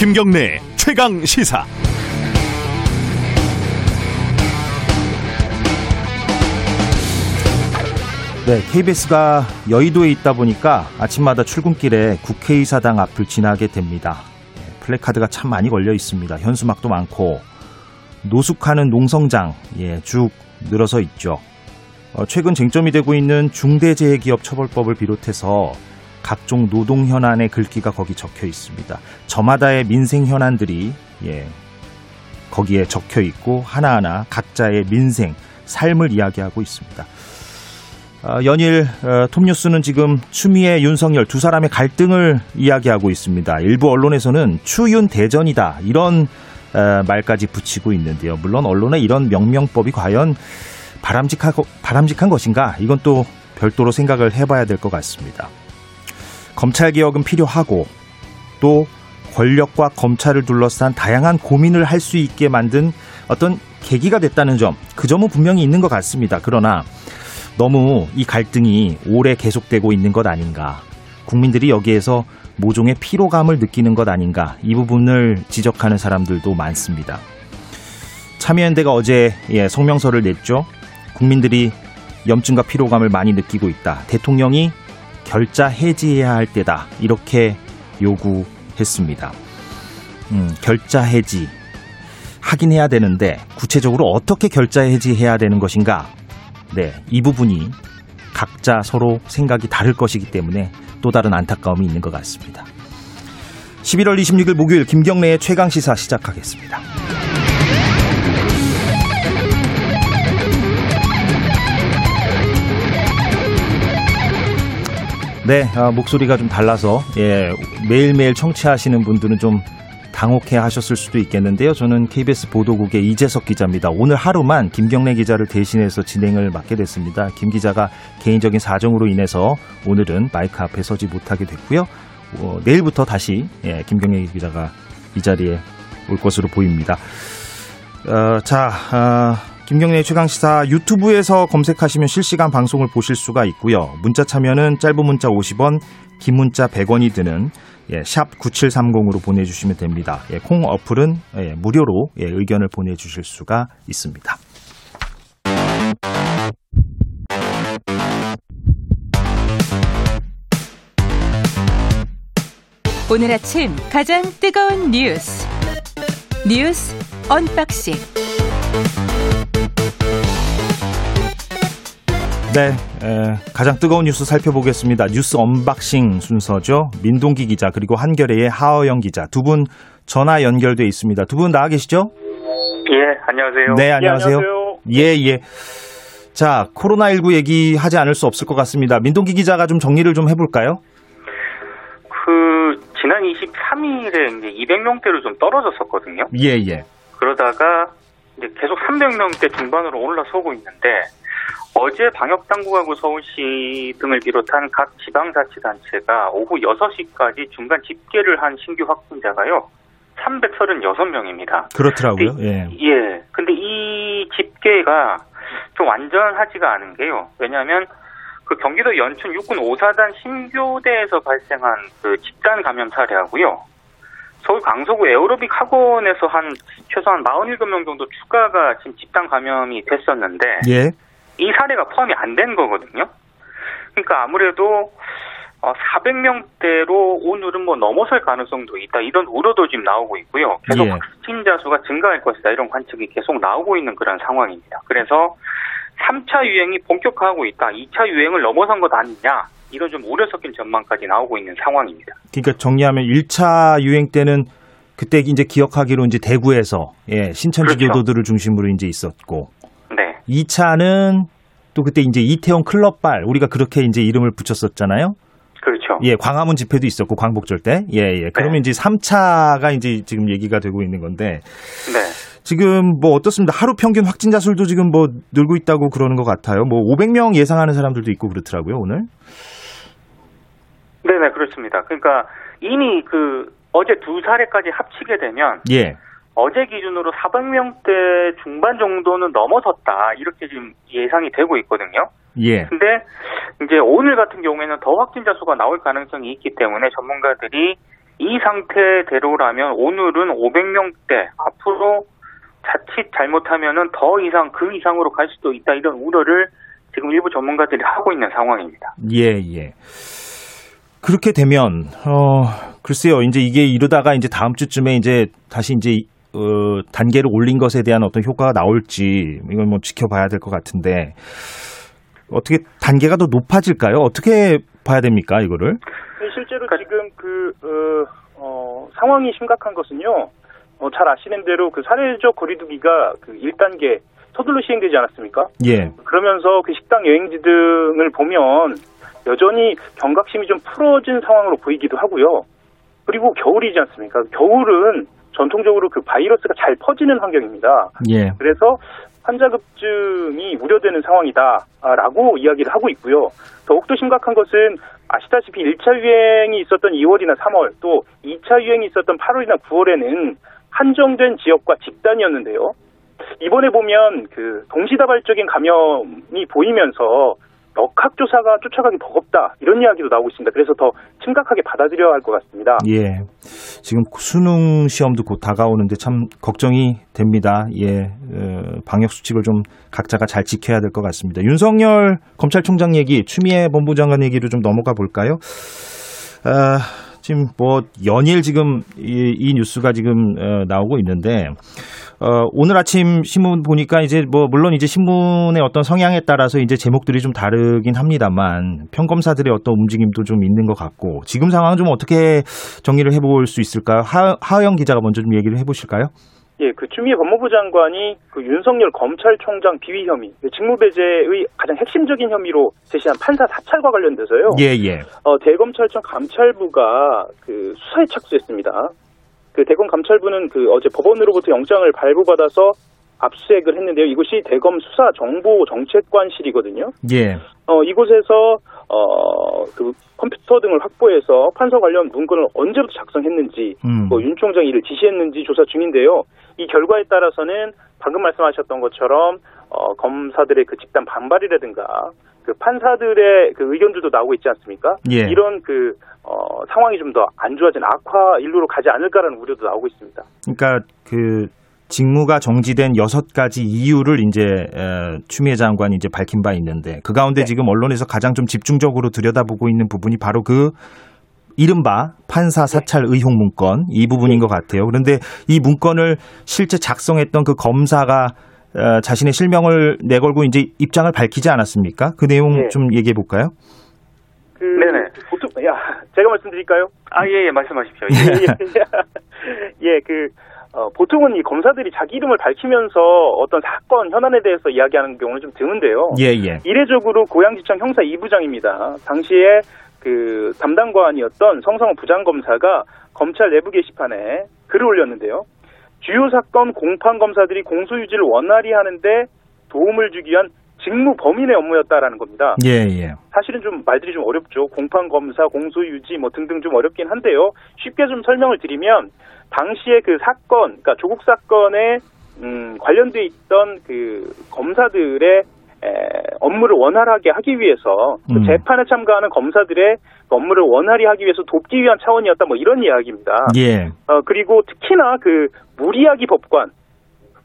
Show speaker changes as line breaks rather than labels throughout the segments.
김경래 최강 시사.
네, KBS가 여의도에 있다 보니까 아침마다 출근길에 국회의사당 앞을 지나게 됩니다. 네, 플래카드가 참 많이 걸려 있습니다. 현수막도 많고 노숙하는 농성장 예, 쭉 늘어서 있죠. 어, 최근 쟁점이 되고 있는 중대재해기업처벌법을 비롯해서 각종 노동 현안의 글귀가 거기 적혀 있습니다. 저마다의 민생 현안들이 예, 거기에 적혀 있고 하나하나 각자의 민생, 삶을 이야기하고 있습니다. 어, 연일 어, 톱뉴스는 지금 추미애 윤석열 두 사람의 갈등을 이야기하고 있습니다. 일부 언론에서는 추윤 대전이다 이런 어, 말까지 붙이고 있는데요. 물론 언론의 이런 명명법이 과연 바람직하고, 바람직한 것인가 이건 또 별도로 생각을 해봐야 될 것 같습니다. 검찰 개혁은 필요하고 또 권력과 검찰을 둘러싼 다양한 고민을 할 수 있게 만든 어떤 계기가 됐다는 점, 그 점은 분명히 있는 것 같습니다. 그러나 너무 이 갈등이 오래 계속되고 있는 것 아닌가. 국민들이 여기에서 모종의 피로감을 느끼는 것 아닌가. 이 부분을 지적하는 사람들도 많습니다. 참여연대가 어제 예, 성명서를 냈죠. 국민들이 염증과 피로감을 많이 느끼고 있다. 대통령이 결자 해지해야 할 때다. 이렇게 요구했습니다. 음, 결자 해지 하긴 해야 되는데 구체적으로 어떻게 결자 해지해야 되는 것인가? 네, 이 부분이 각자 서로 생각이 다를 것이기 때문에 또 다른 안타까움이 있는 것 같습니다. 11월 26일 목요일 김경래의 최강 시사 시작하겠습니다. 네, 아, 목소리가 좀 달라서 예, 매일매일 청취하시는 분들은 좀 당혹해 하셨을 수도 있겠는데요. 저는 KBS 보도국의 이재석 기자입니다. 오늘 하루만 김경래 기자를 대신해서 진행을 맡게 됐습니다. 김 기자가 개인적인 사정으로 인해서 오늘은 마이크 앞에 서지 못하게 됐고요. 어, 내일부터 다시 예, 김경래 기자가 이 자리에 올 것으로 보입니다. 어, 자, 어, 김경래 최강 시사 유튜브에서 검색하시면 실시간 방송을 보실 수가 있고요. 문자 참여는 짧은 문자 50원, 긴 문자 100원이 드는 예, 샵 9730으로 보내주시면 됩니다. 예, 콩 어플은 예, 무료로 예, 의견을 보내주실 수가 있습니다.
오늘 아침 가장 뜨거운 뉴스 뉴스 언박싱
네, 에, 가장 뜨거운 뉴스 살펴보겠습니다. 뉴스 언박싱 순서죠. 민동기 기자 그리고 한겨레의 하어영 기자 두 분 전화 연결돼 있습니다. 두 분 나와 계시죠?
예, 안녕하세요.
네, 안녕하세요. 예, 예. 자, 코로나19 얘기하지 않을 수 없을 것 같습니다. 민동기 기자가 좀 정리를 좀 해볼까요?
그 지난 23일에 이제 200명대로 좀 떨어졌었거든요.
예, 예.
그러다가 이제 계속 300명대 중반으로 올라서고 있는데 어제 방역 당국하고 서울시 등을 비롯한 각 지방자치단체가 오후 6시까지 중간 집계를 한 신규 확진자가요. 336명입니다.
그렇더라고요. 예.
예. 근데 이 집계가 좀 완전하지가 않은 게요. 왜냐하면 그 경기도 연춘 육군 5사단 신교대에서 발생한 그 집단 감염 사례하고요. 서울 강서구 에어로빅 학원에서 한 최소한 47명 정도 추가가 지금 집단 감염이 됐었는데
예.
이 사례가 포함이 안 된 거거든요. 그러니까 아무래도 400명대로 오늘은 뭐 넘어설 가능성도 있다. 이런 우려도 지금 나오고 있고요. 계속
예.
확진자 수가 증가할 것이다. 이런 관측이 계속 나오고 있는 그런 상황입니다. 그래서 3차 유행이 본격화하고 있다. 2차 유행을 넘어선 것 아니냐. 이런 좀 우려 섞인 전망까지 나오고 있는 상황입니다.
그러니까 정리하면 1차 유행 때는 그때 이제 기억하기로 이제 대구에서 예, 신천지
그렇죠.
교도들을 중심으로 이제 있었고
네.
2차는 또 그때 이제 이태원 클럽발 우리가 그렇게 이제 이름을 붙였었잖아요.
그렇죠.
예, 광화문 집회도 있었고 광복절 때. 예, 예. 그러면 이제 3차가 이제 지금 얘기가 되고 있는 건데
네.
지금 뭐 어떻습니다. 하루 평균 확진자 수도 지금 뭐 늘고 있다고 그러는 것 같아요. 뭐 500명 예상하는 사람들도 있고 그렇더라고요, 오늘.
네 네, 그렇습니다. 그러니까 이미 그 어제 두 사례까지 합치게 되면
예.
어제 기준으로 400명대 중반 정도는 넘어섰다 이렇게 지금 예상이 되고 있거든요.
예.
근데 이제 오늘 같은 경우에는 더 확진자 수가 나올 가능성이 있기 때문에 전문가들이 이 상태대로라면 오늘은 500명대 앞으로 자칫 잘못하면은 더 이상 그 이상으로 갈 수도 있다 이런 우려를 지금 일부 전문가들이 하고 있는 상황입니다.
예, 예. 그렇게 되면 어 글쎄요. 이제 이게 이러다가 이제 다음 주쯤에 이제 다시 이제 어 단계를 올린 것에 대한 어떤 효과가 나올지 이건 뭐 지켜봐야 될 것 같은데 어떻게 단계가 더 높아질까요? 어떻게 봐야 됩니까, 이거를?
실제로 지금 그 어, 어, 상황이 심각한 것은요. 어, 잘 아시는 대로 그 사회적 거리두기가 그 1단계 서둘러 시행되지 않았습니까?
예.
그러면서 그 식당 여행지 등을 보면 여전히 경각심이 좀 풀어진 상황으로 보이기도 하고요. 그리고 겨울이지 않습니까? 겨울은 전통적으로 그 바이러스가 잘 퍼지는 환경입니다.
예.
그래서 환자급증이 우려되는 상황이다라고 이야기를 하고 있고요. 더욱더 심각한 것은 아시다시피 1차 유행이 있었던 2월이나 3월 또 2차 유행이 있었던 8월이나 9월에는 한정된 지역과 집단이었는데요. 이번에 보면 그 동시다발적인 감염이 보이면서 역학조사가 쫓아가기 버겁다 이런 이야기도 나오고 있습니다. 그래서 더 심각하게 받아들여야 할 것 같습니다.
예. 지금 수능 시험도 곧 다가오는데 참 걱정이 됩니다. 예. 어, 방역 수칙을 좀 각자가 잘 지켜야 될 것 같습니다. 윤석열 검찰총장 얘기, 추미애 본부장관 얘기로 좀 넘어가 볼까요? 아, 지금 뭐 연일 지금 이, 이 뉴스가 지금 어, 나오고 있는데 어, 오늘 아침 신문 보니까 이제 뭐 물론 이제 신문의 어떤 성향에 따라서 이제 제목들이 좀 다르긴 합니다만 평검사들의 어떤 움직임도 좀 있는 것 같고 지금 상황은 좀 어떻게 정리를 해볼 수 있을까요? 하, 하영 기자가 먼저 좀 얘기를 해보실까요?
예, 그 추미애 법무부 장관이 그 윤석열 검찰총장 비위 혐의, 직무배제의 가장 핵심적인 혐의로 제시한 판사 사찰과 관련돼서요.
예, 예.
어, 대검찰청 감찰부가 그 수사에 착수했습니다. 그 대검 감찰부는 그 어제 법원으로부터 영장을 발부받아서 압수수색을 했는데요. 이곳이 대검 수사 정보 정책관실이거든요.
예.
어, 이곳에서 어, 그 컴퓨터 등을 확보해서 판사 관련 문건을 언제부터 작성했는지,
음.
뭐윤 총장이 이를 지시했는지 조사 중인데요. 이 결과에 따라서는 방금 말씀하셨던 것처럼 어, 검사들의 그 집단 반발이라든가 그 판사들의 그 의견들도 나오고 있지 않습니까?
예.
이런 그 어, 상황이 좀 더 안 좋아진 악화 일로로 가지 않을까라는 우려도 나오고 있습니다.
그러니까 그 직무가 정지된 여섯 가지 이유를 이제 에, 추미애 장관이 이제 밝힌 바 있는데 그 가운데
네.
지금 언론에서 가장 좀 집중적으로 들여다보고 있는 부분이 바로 그 이른바 판사 사찰 의혹 문건 이 부분인 것 같아요. 그런데 이 문건을 실제 작성했던 그 검사가 어, 자신의 실명을 내걸고 이제 입장을 밝히지 않았습니까? 그 내용
네.
좀 얘기해 볼까요?
그
네네.
보통 야 제가 말씀드릴까요?
아, 예, 예, 말씀하십시오. 예.
예, 그 어, 보통은 이 검사들이 자기 이름을 밝히면서 어떤 사건 현안에 대해서 이야기하는 경우는 좀 드문데요.
예, 예.
이례적으로 고양지청 형사 2부장입니다. 당시에 그 담당관이었던 성성호 부장검사가 검찰 내부 게시판에 글을 올렸는데요. 주요 사건 공판 검사들이 공소유지를 원활히 하는데 도움을 주기 위한 직무 범인의 업무였다라는 겁니다.
예, 예.
사실은 좀 말들이 좀 어렵죠. 공판 검사, 공소유지 뭐 등등 좀 어렵긴 한데요. 쉽게 좀 설명을 드리면 당시에 그 사건, 그러니까 조국 사건에 음, 관련돼 있던 그 검사들의 에, 업무를 원활하게 하기 위해서 그
음.
재판에 참가하는 검사들의 업무를 원활히 하기 위해서 돕기 위한 차원이었다 뭐 이런 이야기입니다.
예.
어, 그리고 특히나 그 무리야기 법관,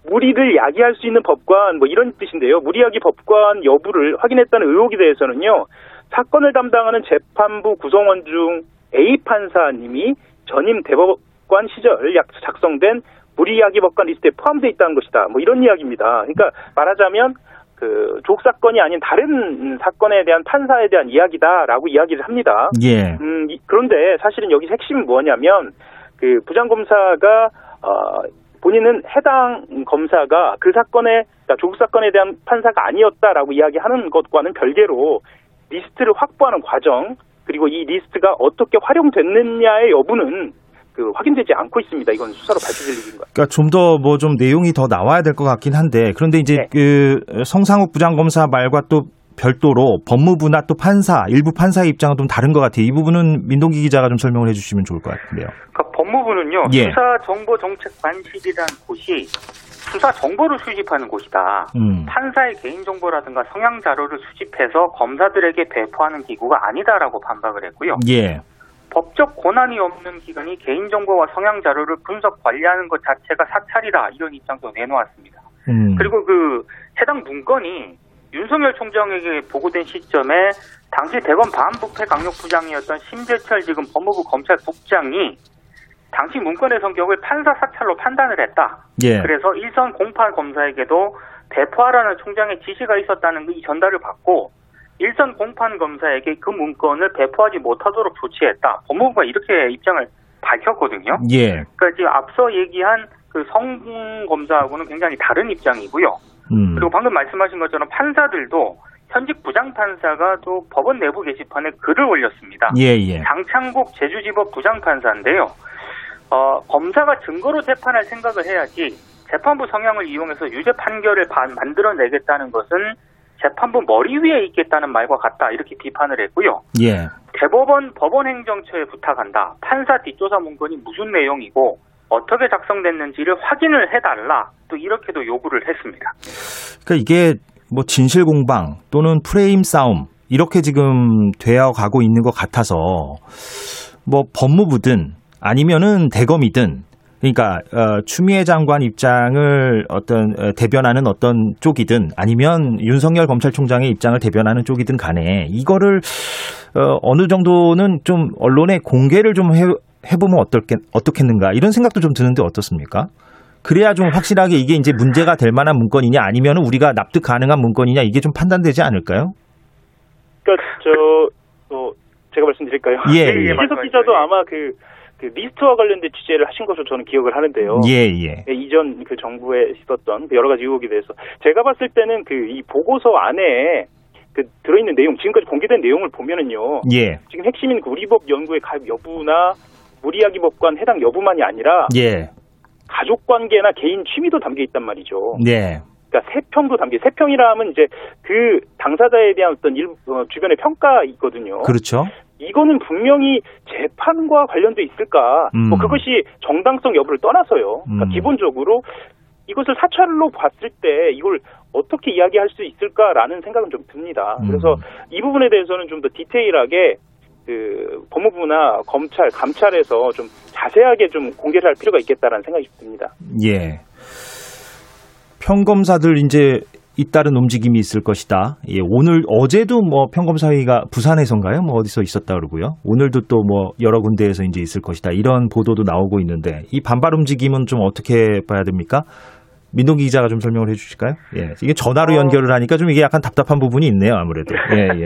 무리를 야기할 수 있는 법관 뭐 이런 뜻인데요. 무리야기 법관 여부를 확인했다는 의혹에 대해서는요. 사건을 담당하는 재판부 구성원 중 A 판사님이 전임 대법 관 시절 약 작성된 무리야기 법관 리스트에 포함되어 있다는 것이다. 뭐 이런 이야기입니다. 그러니까 말하자면 그 조국 사건이 아닌 다른 사건에 대한 판사에 대한 이야기다라고 이야기를 합니다.
예.
음, 이- 그런데 사실은 여기서 핵심이 뭐냐면 그 부장검사가 어, 본인은 해당 검사가 그 사건에 그러니까 조국 사건에 대한 판사가 아니었다라고 이야기하는 것과는 별개로 리스트를 확보하는 과정 그리고 이 리스트가 어떻게 활용됐느냐의 여부는 그 확인되지 않고 있습니다. 이건 수사로 밝혀질 일인가요?
그러니까 좀 더 뭐 좀 내용이 더 나와야 될 것 같긴 한데 그런데 이제
네.
그 성상욱 부장검사 말과 또 별도로 법무부나 또 판사, 일부 판사의 입장은 좀 다른 것 같아요. 이 부분은 민동기 기자가 좀 설명을 해주시면 좋을 것 같은데요.
그러니까 법무부는요
예.
수사 정보 정책 관실이란 곳이 수사 정보를 수집하는 곳이다.
음.
판사의 개인 정보라든가 성향 자료를 수집해서 검사들에게 배포하는 기구가 아니다라고 반박을 했고요.
예.
법적 권한이 없는 기관이 개인정보와 성향 자료를 분석 관리하는 것 자체가 사찰이다 이런 입장도 내놓았습니다.
음.
그리고 그 해당 문건이 윤석열 총장에게 보고된 시점에 당시 대검 반부패 강력부장이었던 심재철 지금 법무부 검찰국장이 당시 문건의 성격을 판사 사찰로 판단을 했다.
예.
그래서 일선 공판 검사에게도 배포하라는 총장의 지시가 있었다는 이 전달을 받고 일선 공판 검사에게 그 문건을 배포하지 못하도록 조치했다. 법무부가 이렇게 입장을 밝혔거든요.
예.
그러니까 지금 앞서 얘기한 그성 검사하고는 굉장히 다른 입장이고요.
음.
그리고 방금 말씀하신 것처럼 판사들도 현직 부장판사가 또 법원 내부 게시판에 글을 올렸습니다.
예, 예.
장창국 제주지법 부장판사인데요. 어, 검사가 증거로 재판할 생각을 해야지 재판부 성향을 이용해서 유죄 판결을 반- 만들어내겠다는 것은 재판부 머리 위에 있겠다는 말과 같다 이렇게 비판을 했고요.
예.
대법원 법원 행정처에 부탁한다. 판사 뒷조사 문건이 무슨 내용이고 어떻게 작성됐는지를 확인을 해달라. 또 이렇게도 요구를 했습니다.
그러니까 이게 뭐 진실 공방 또는 프레임 싸움 이렇게 지금 되어 가고 있는 것 같아서 뭐 법무부든 아니면은 대검이든 그러니까 어, 추미애 장관 입장을 어떤 어, 대변하는 어떤 쪽이든 아니면 윤석열 검찰총장의 입장을 대변하는 쪽이든 간에 이거를 어, 어느 정도는 좀 언론에 공개를 좀 해, 해보면 어떨게 어떻겠는가 이런 생각도 좀 드는데 어떻습니까? 그래야 좀 확실하게 이게 이제 문제가 될 만한 문건이냐 아니면 우리가 납득 가능한 문건이냐 이게 좀 판단되지 않을까요?
그러니까 저 어, 제가 말씀드릴까요?
예,
예,
예.
이석
말씀하시죠.
기자도 아마 그, 그 리스트와 관련된 취재를 하신 것으로 저는 기억을 하는데요.
예, 예.
예, 이전 그 정부에 있었던 그 여러 가지 의혹에 대해서 제가 봤을 때는 그 이 보고서 안에 그 들어있는 내용 지금까지 공개된 내용을 보면은요
예.
지금 핵심인 그 우리법 연구의 가입 여부나 무리야기 법관 해당 여부만이 아니라
예.
가족 관계나 개인 취미도 담겨 있단 말이죠.
네.
그러니까 세평도 담겨. 세평이라 하면 이제 그 당사자에 대한 어떤 일, 어, 주변의 평가 있거든요.
그렇죠.
이거는 분명히 재판과 관련돼 있을까?
음.
뭐 그것이 정당성 여부를 떠나서요. 그러니까
음.
기본적으로 이것을 사찰로 봤을 때 이걸 어떻게 이야기할 수 있을까라는 생각은 좀 듭니다.
음.
그래서 이 부분에 대해서는 좀 더 디테일하게 그 법무부나 검찰, 감찰에서 좀 자세하게 좀 공개를 할 필요가 있겠다라는 생각이 듭니다.
예. 평검사들 이제 잇따른 움직임이 있을 것이다. 예, 오늘 어제도 뭐 평검사회의가 부산에선가요? 뭐 어디서 있었다 그러고요. 오늘도 또 뭐 여러 군데에서 이제 있을 것이다. 이런 보도도 나오고 있는데 이 반발 움직임은 좀 어떻게 봐야 됩니까? 민동기 기자가 좀 설명을 해주실까요? 예, 이게 전화로
어.
연결을 하니까 좀 이게 약간 답답한 부분이 있네요, 아무래도. 예, 예.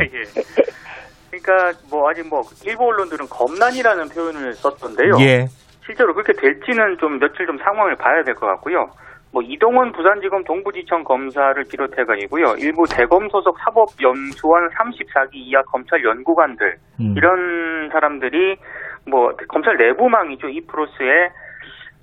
그러니까 뭐 아직 뭐 일부 언론들은 검난이라는 표현을 썼던데요.
예,
실제로 그렇게 될지는 좀 며칠 좀 상황을 봐야 될 것 같고요. 뭐 이동원 부산지검 동부지청 검사를 비롯해가지고요. 일부 대검 소속 사법연수원 34기 이하 검찰 연구관들
음.
이런 사람들이 뭐 검찰 내부망이죠. 이 프로스에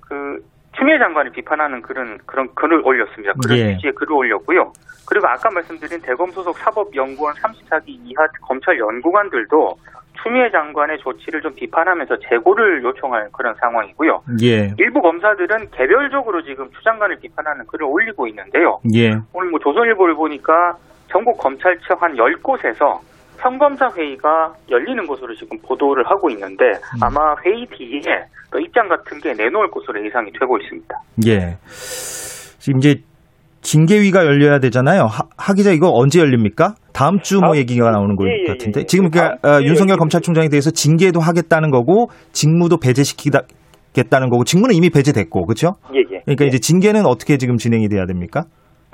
그 추미애 장관을 비판하는 그런 그런 글을 올렸습니다. 그런
예.
취지의 글을 올렸고요. 그리고 아까 말씀드린 대검 소속 사법연구원 34기 이하 검찰 연구관들도 추미애 장관의 조치를 좀 비판하면서 재고를 요청할 그런 상황이고요.
예,
일부 검사들은 개별적으로 지금 추 장관을 비판하는 글을 올리고 있는데요.
예,
오늘 뭐 조선일보를 보니까 전국 검찰청 한 10곳에서 평검사 회의가 열리는 것으로 지금 보도를 하고 있는데 아마 회의 뒤에 또 입장 같은 게 내놓을 것으로 예상이 되고 있습니다.
예. 지금 이제 징계위가 열려야 되잖아요. 하, 하 기자 이거 언제 열립니까? 다음 주뭐
아,
얘기가 나오는 것
예, 예,
같은데
예, 예.
지금 그
다음
어, 윤석열. 검찰총장에 대해서 징계도 하겠다는 거고 직무도 배제시키겠다는 거고 직무는 이미 배제됐고 그렇죠?
예, 예.
그러니까
예.
이제 징계는 어떻게 지금 진행이 돼야 됩니까?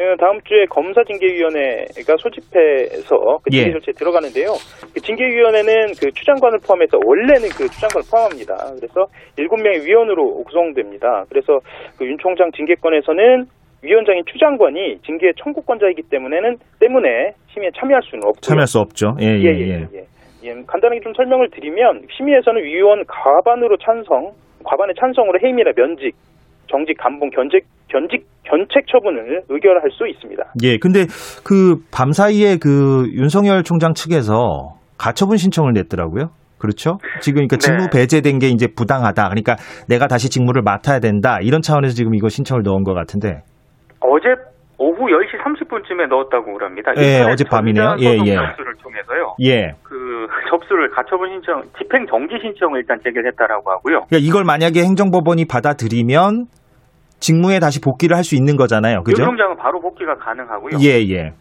예, 다음 주에 검사징계위원회가 소집해서 그 징계
예.
절차에 들어가는데요. 그 징계위원회는 그 추장관을 포함해서 원래는 그 추장관을 포함합니다. 그래서 일곱 명의 위원으로 구성됩니다. 그래서 그 윤 총장 징계권에서는 위원장인 추 장관이 징계 청구권자이기 때문에는 때문에 심의에 참여할 수는 없고요.
참여할 수 없죠. 예, 예,
예, 예,
예.
예. 예, 간단하게 좀 설명을 드리면 심의에서는 위원 과반으로 찬성, 과반의 찬성으로 해임이나 면직, 정직, 감봉, 견직, 견직, 견책 처분을 의결할 수 있습니다.
예, 근데 그 밤 사이에 그 윤석열 총장 측에서 가처분 신청을 냈더라고요. 그렇죠? 지금 그러니까
네.
직무 배제된 게 이제 부당하다. 그러니까 내가 다시 직무를 맡아야 된다. 이런 차원에서 지금 이거 신청을 넣은 것 같은데.
어제 오후 10시 30분쯤에 넣었다고 그럽니다.
예, 어젯밤이네요. 예, 예.
접수를 통해서요.
예.
그 접수를 가처분 신청, 집행 정지 신청을 일단 제기했다라고 하고요.
그러니까 이걸 만약에 행정법원이 받아들이면 직무에 다시 복귀를 할 수 있는 거잖아요. 그죠?
윤 총장은 바로 복귀가 가능하고요.
예, 예.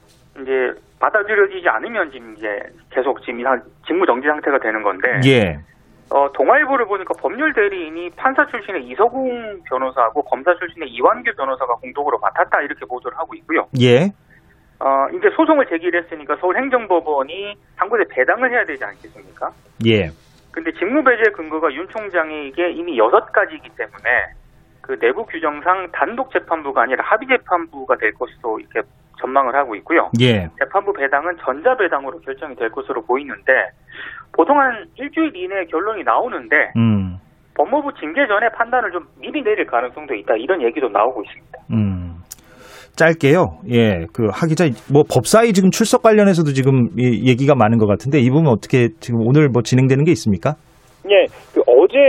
이제 받아들여지지 않으면 지금 이제 계속 지금 직무 정지 상태가 되는 건데
예.
어, 동아일보를 보니까 법률 대리인이 판사 출신의 이서궁 변호사하고 검사 출신의 이완규 변호사가 공동으로 맡았다 이렇게 보도를 하고 있고요.
예.
어, 이제 소송을 제기를 했으니까 서울행정법원이 한 곳에 배당을 해야 되지 않겠습니까?
예.
근데 직무배제 근거가 윤 총장에게 이미 여섯 가지이기 때문에 그 내부 규정상 단독 재판부가 아니라 합의 재판부가 될 것으로 이렇게 전망을 하고 있고요.
예.
재판부 배당은 전자 배당으로 결정이 될 것으로 보이는데 보통 한 일주일 이내에 결론이 나오는데
음.
법무부 징계 전에 판단을 좀 미리 내릴 가능성도 있다 이런 얘기도 나오고 있습니다.
음. 짧게요. 예. 그 하기자 뭐 법사위 지금 출석 관련해서도 지금 이 얘기가 많은 것 같은데 이 부분 어떻게 지금 오늘 뭐 진행되는 게 있습니까?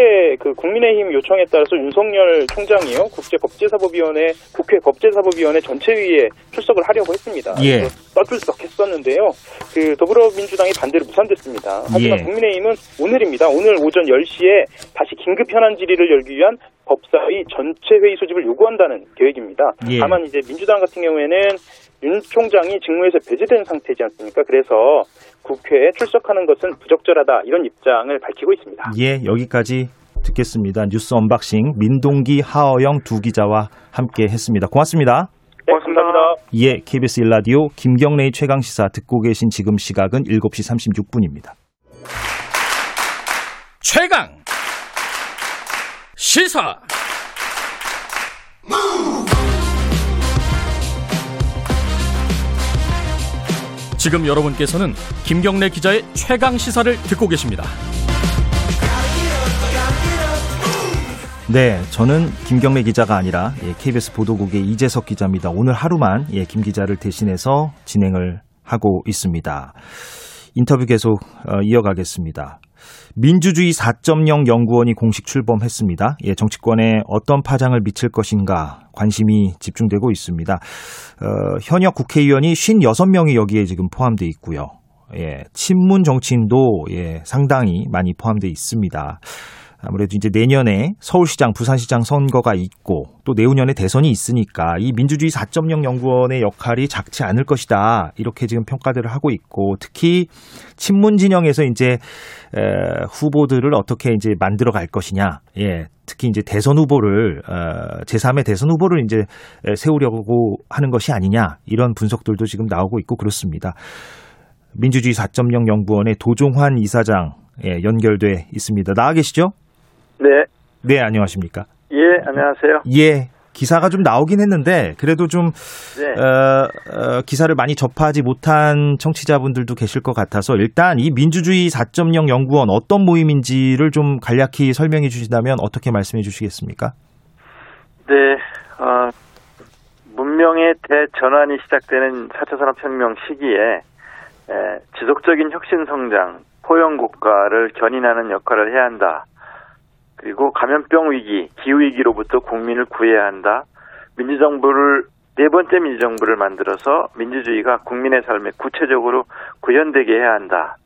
예, 그 어제 그 국민의힘 요청에 따라서 윤석열 총장이요 국제법제사법위원회 국회 법제사법위원회 전체회의에 출석을 하려고 했습니다.
예.
떠들썩했었는데요. 그 더불어민주당이 반대로 무산됐습니다. 하지만
예.
국민의힘은 오늘입니다. 오늘 오전 10시에 다시 긴급 현안 질의를 열기 위한 법사위 전체 회의 소집을 요구한다는 계획입니다.
예.
다만 이제 민주당 같은 경우에는 윤 총장이 직무에서 배제된 상태지 않습니까? 그래서 국회에 출석하는 것은 부적절하다 이런 입장을 밝히고 있습니다.
예, 여기까지 듣겠습니다. 뉴스 언박싱 민동기 하어영 두 기자와 함께 했습니다. 고맙습니다.
네, 감사합니다.
예, KBS 일라디오 김경래의 최강 시사 듣고 계신 지금 시각은 7시 36분입니다.
최강 시사 지금 여러분께서는 김경래 기자의 최강 시사를 듣고 계십니다.
네, 저는 김경래 기자가 아니라 예, KBS 보도국의 이재석 기자입니다. 오늘 하루만 예, 김 기자를 대신해서 진행을 하고 있습니다. 인터뷰 계속 어, 이어가겠습니다. 민주주의 4.0 연구원이 공식 출범했습니다. 예, 정치권에 어떤 파장을 미칠 것인가 관심이 집중되고 있습니다. 어, 현역 국회의원이 56명이 여기에 지금 포함되어 있고요. 예, 친문 정치인도 예, 상당히 많이 포함되어 있습니다. 아무래도 이제 내년에 서울시장, 부산시장 선거가 있고 또 내후년에 대선이 있으니까 이 민주주의 4.0 연구원의 역할이 작지 않을 것이다. 이렇게 지금 평가들을 하고 있고 특히 친문 진영에서 이제 에, 후보들을 어떻게 이제 만들어 갈 것이냐. 예. 특히 이제 대선 후보를 어, 제3의 대선 후보를 이제 에, 세우려고 하는 것이 아니냐. 이런 분석들도 지금 나오고 있고 그렇습니다. 민주주의 4.0 연구원의 도종환 이사장 예, 연결돼 있습니다. 나와 계시죠?
네,
네, 안녕하십니까?
예, 안녕하세요.
예. 기사가 좀 나오긴 했는데 그래도 좀
네,
어, 어, 기사를 많이 접하지 못한 청취자분들도 계실 것 같아서 일단 이 민주주의 4.0 연구원 어떤 모임인지를 좀 간략히 설명해 주신다면 어떻게 말씀해 주시겠습니까?
네, 어, 문명의 대전환이 시작되는 4차 산업혁명 시기에 에, 지속적인 혁신 성장, 포용 국가를 견인하는 역할을 해야 한다. 그리고 감염병 위기, 기후 위기로부터 국민을 구해야 한다. 민주정부를 네 번째 민주정부를 만들어서 민주주의가 국민의 삶에 구체적으로 구현되게 해야 한다.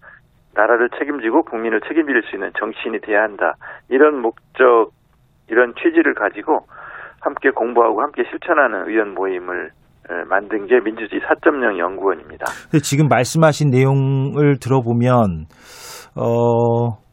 나라를 책임지고 국민을 책임질 수 있는 정치인이 돼야 한다. 이런 목적, 이런 취지를 가지고 함께 공부하고 함께 실천하는 의원 모임을 에, 만든 게 민주주의 4.0 연구원입니다.
지금 말씀하신 내용을 들어보면 어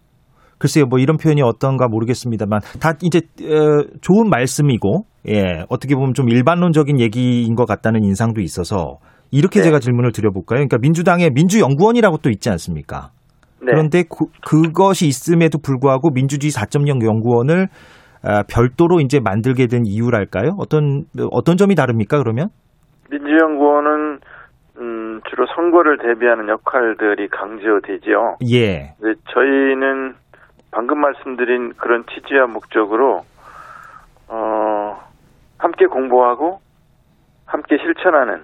글쎄요 뭐 이런 표현이 어떤가 모르겠습니다만 다 이제 어, 좋은 말씀이고 예 어떻게 보면 좀 일반론적인 얘기인 것 같다는 인상도 있어서 이렇게
네.
제가 질문을 드려볼까요? 그러니까 민주당의 민주연구원이라고 또 있지 않습니까?
네.
그런데 그, 그것이 있음에도 불구하고 민주주의 4.0 연구원을 아, 별도로 이제 만들게 된 이유랄까요? 어떤 어떤 점이 다릅니까? 그러면?
민주연구원은 음, 주로 선거를 대비하는 역할들이 강조되죠.
예.
네, 저희는 방금 말씀드린 그런 취지와 목적으로 어, 함께 공부하고 함께 실천하는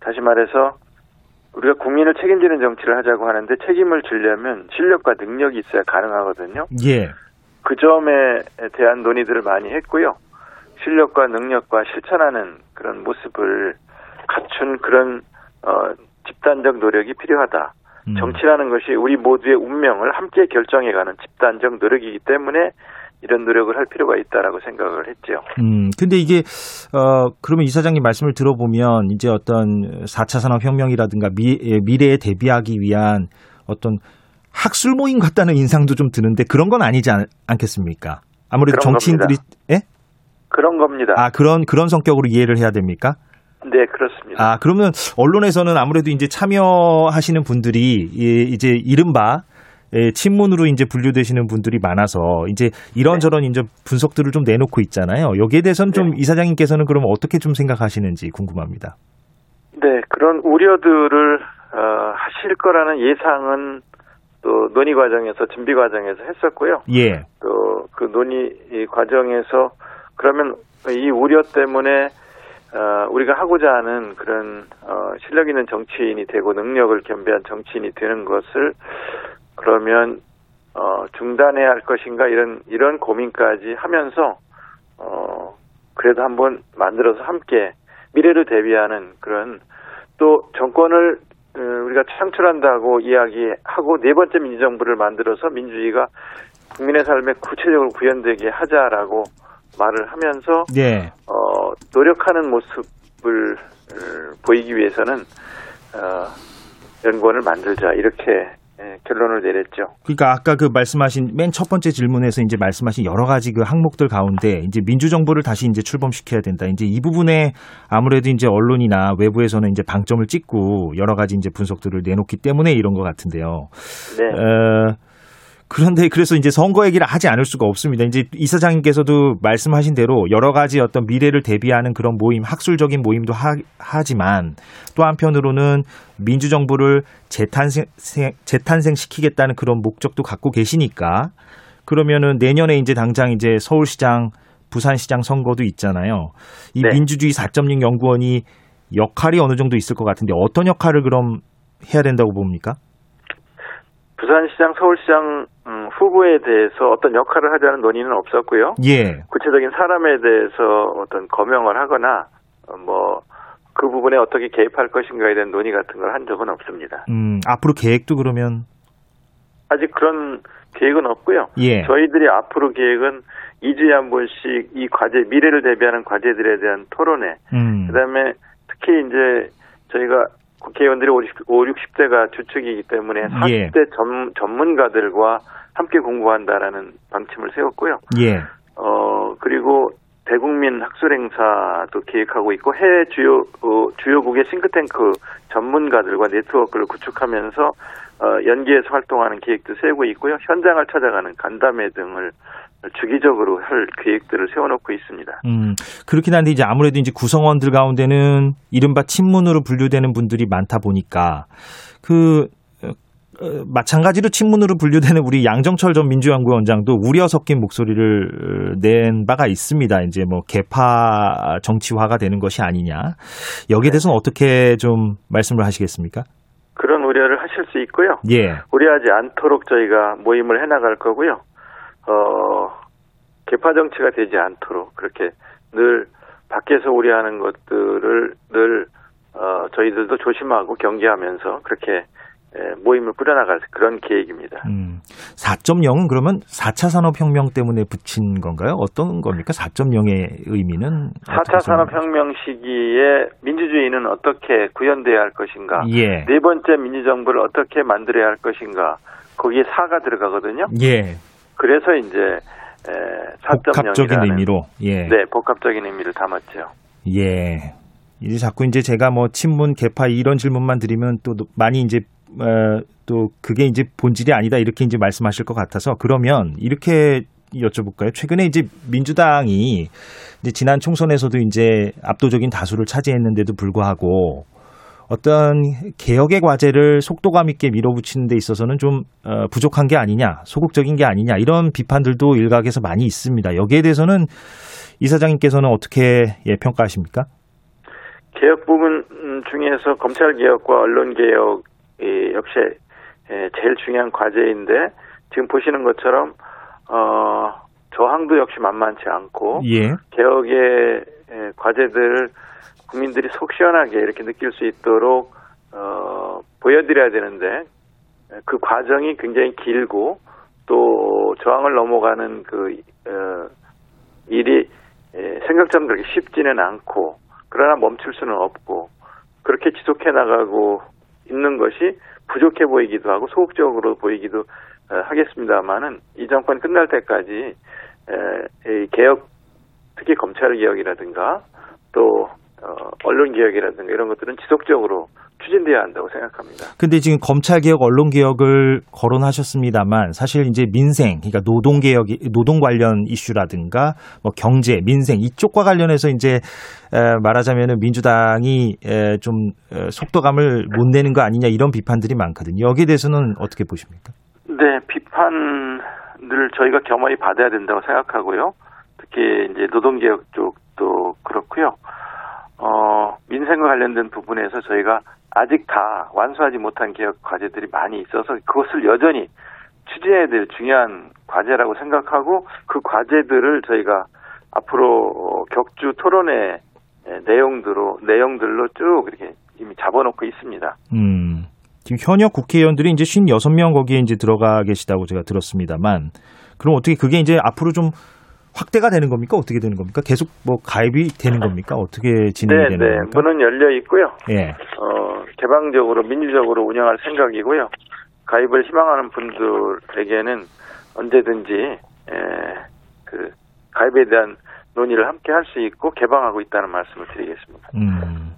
다시 말해서 우리가 국민을 책임지는 정치를 하자고 하는데 책임을 지려면 실력과 능력이 있어야 가능하거든요.
예.
그 점에 대한 논의들을 많이 했고요. 실력과 능력과 실천하는 그런 모습을 갖춘 그런 어, 집단적 노력이 필요하다.
음.
정치라는 것이 우리 모두의 운명을 함께 결정해가는 집단적 노력이기 때문에 이런 노력을 할 필요가 있다라고 생각을 했죠.
음, 근데 이게, 어, 그러면 이사장님 말씀을 들어보면 이제 어떤 4차 산업 혁명이라든가 미, 예, 미래에 대비하기 위한 어떤 학술 모임 같다는 인상도 좀 드는데 그런 건 아니지 않, 겠습니까 아무래도 정치인들이, 예?
그런 겁니다.
아, 그런, 그런 성격으로 이해를 해야 됩니까?
네, 그렇습니다.
아, 그러면 언론에서는 아무래도 이제 참여하시는 분들이 예, 이제 이른바 예, 친문으로 이제 분류되시는 분들이 많아서 이제 이런저런 이제 분석들을 좀 내놓고 있잖아요. 여기에 대해서는 좀
네.
이사장님께서는 그럼 어떻게 좀 생각하시는지 궁금합니다.
네, 그런 우려들을 어, 하실 거라는 예상은 또 논의 과정에서 준비 과정에서 했었고요.
예.
또 그 논의 이 과정에서 그러면 이 우려 때문에 어, 우리가 하고자 하는 그런 어, 실력 있는 정치인이 되고 능력을 겸비한 정치인이 되는 것을 그러면 어, 중단해야 할 것인가 이런 이런 고민까지 하면서 어, 그래도 한번 만들어서 함께 미래를 대비하는 그런 또 정권을 어, 우리가 창출한다고 이야기하고 네 번째 민주정부를 만들어서 민주주의가 국민의 삶에 구체적으로 구현되게 하자라고 말을 하면서
네.
어, 노력하는 모습을 어, 보이기 위해서는 어, 연구원을 만들자 이렇게 예, 결론을 내렸죠.
그러니까 아까 그 말씀하신 맨 첫 번째 질문에서 이제 말씀하신 여러 가지 그 항목들 가운데 이제 민주정부를 다시 이제 출범시켜야 된다. 이제 이 부분에 아무래도 이제 언론이나 외부에서는 이제 방점을 찍고 여러 가지 이제 분석들을 내놓기 때문에 이런 것 같은데요.
네.
어, 그런데 그래서 이제 선거 얘기를 하지 않을 수가 없습니다. 이제 이사장님께서도 말씀하신 대로 여러 가지 어떤 미래를 대비하는 그런 모임, 학술적인 모임도 하, 지만또 한편으로는 민주정부를 재탄생, 재탄생시키겠다는 그런 목적도 갖고 계시니까 그러면은 내년에 이제 당장 이제 서울시장, 부산시장 선거도 있잖아요. 이
네.
민주주의 4.0 연구원이 역할이 어느 정도 있을 것 같은데 어떤 역할을 그럼 해야 된다고 봅니까?
부산시장, 서울시장 음, 후보에 대해서 어떤 역할을 하자는 논의는 없었고요.
예.
구체적인 사람에 대해서 어떤 거명을 하거나 어, 뭐그 부분에 어떻게 개입할 것인가에 대한 논의 같은 걸 한 적은 없습니다.
음, 앞으로 계획도 그러면
아직 그런 계획은 없고요.
예.
저희들이 앞으로 계획은 2주에 한 번씩 이 과제 미래를 대비하는 과제들에 대한 토론회
음.
그다음에 특히 이제 저희가 국회의원들이 50, 60대가 주축이기 때문에 40대 전, 전문가들과 함께 공부한다라는 방침을 세웠고요.
예.
어, 그리고 대국민 학술 행사도 계획하고 있고 해외 주요 어, 주요국의 싱크탱크 전문가들과 네트워크를 구축하면서 어, 연계해서 활동하는 계획도 세우고 있고요. 현장을 찾아가는 간담회 등을 주기적으로 할 계획들을 세워놓고 있습니다.
음, 그렇긴 한데 이제 아무래도 이제 구성원들 가운데는 이른바 친문으로 분류되는 분들이 많다 보니까 그 어, 어, 마찬가지로 친문으로 분류되는 우리 양정철 전 민주연구원장도 우려 섞인 목소리를 낸 바가 있습니다. 이제 뭐 개파 정치화가 되는 것이 아니냐. 여기에 대해서는 어떻게 좀 말씀을 하시겠습니까?
그런 우려를 하실 수 있고요.
예.
우려하지 않도록 저희가 모임을 해나갈 거고요. 어, 개파 정치가 되지 않도록 그렇게 늘 밖에서 우려하는 것들을 늘 어, 저희들도 조심하고 경계하면서 그렇게 에, 모임을 꾸려나갈 그런 계획입니다.
음, 4.0은 그러면 4차 산업혁명 때문에 붙인 건가요? 어떤 겁니까? 4.0의 의미는?
4차
어떻게
산업혁명 시기에 민주주의는 어떻게 구현돼야 할 것인가?
예.
네 번째 민주정부를 어떻게 만들어야 할 것인가? 거기에 4가 들어가거든요.
예.
그래서 이제 에, 4.0이라는
복합적인 의미로. 예.
네, 복합적인 의미를 담았죠.
예. 이제 자꾸 이제 제가 뭐 친문 개파 이런 질문만 드리면 또 많이 이제 어, 또 그게 이제 본질이 아니다 이렇게 이제 말씀하실 것 같아서 그러면 이렇게 여쭤볼까요? 최근에 이제 민주당이 이제 지난 총선에서도 이제 압도적인 다수를 차지했는데도 불구하고 어떤 개혁의 과제를 속도감 있게 밀어붙이는 데 있어서는 좀 어, 부족한 게 아니냐, 소극적인 게 아니냐 이런 비판들도 일각에서 많이 있습니다. 여기에 대해서는 이사장님께서는 어떻게 예, 평가하십니까?
개혁 부분 중에서 검찰 개혁과 언론 개혁이 역시 예, 제일 중요한 과제인데 지금 보시는 것처럼 어, 저항도 역시 만만치 않고
예.
개혁의 예, 과제들을 국민들이 속 시원하게 이렇게 느낄 수 있도록 어, 보여드려야 되는데 그 과정이 굉장히 길고 또 저항을 넘어가는 그 어, 일이 예, 생각처럼 그렇게 쉽지는 않고 그러나 멈출 수는 없고 그렇게 지속해 나가고 있는 것이 부족해 보이기도 하고 소극적으로 보이기도 어, 하겠습니다만은 이 정권 끝날 때까지 개혁 특히 검찰 개혁이라든가 또 어, 언론 개혁이라든가 이런 것들은 지속적으로 추진돼야 한다고 생각합니다.
근데 지금 검찰 개혁, 언론 개혁을 거론하셨습니다만 사실 이제 민생, 그러니까 노동 개혁, 노동 관련 이슈라든가 뭐 경제, 민생 이쪽과 관련해서 이제 에, 말하자면은 민주당이 에, 좀 에, 속도감을 못 내는 거 아니냐 이런 비판들이 많거든요. 여기에 대해서는 어떻게 보십니까?
네, 비판을 저희가 겸허히 받아야 된다고 생각하고요. 특히 이제 노동 개혁 쪽도 그렇고요. 어, 민생과 관련된 부분에서 저희가 아직 다 완수하지 못한 개혁 과제들이 많이 있어서 그것을 여전히 추진해야 될 중요한 과제라고 생각하고 그 과제들을 저희가 앞으로 격주 토론회 내용들로 내용들로 쭉 이렇게 이미 잡아놓고 있습니다.
음. 지금 현역 국회의원들이 이제 56명 거기에 이제 들어가 계시다고 제가 들었습니다만 그럼 어떻게 그게 이제 앞으로 좀 확대가 되는 겁니까? 어떻게 되는 겁니까? 계속 뭐 가입이 되는 겁니까? 어떻게 진행이
네,
되는
네.
겁니까?
문은 열려 있고요.
예.
어, 개방적으로 민주적으로 운영할 생각이고요. 가입을 희망하는 분들에게는 언제든지 에, 그 가입에 대한 논의를 함께 할 수 있고 개방하고 있다는 말씀을 드리겠습니다.
음.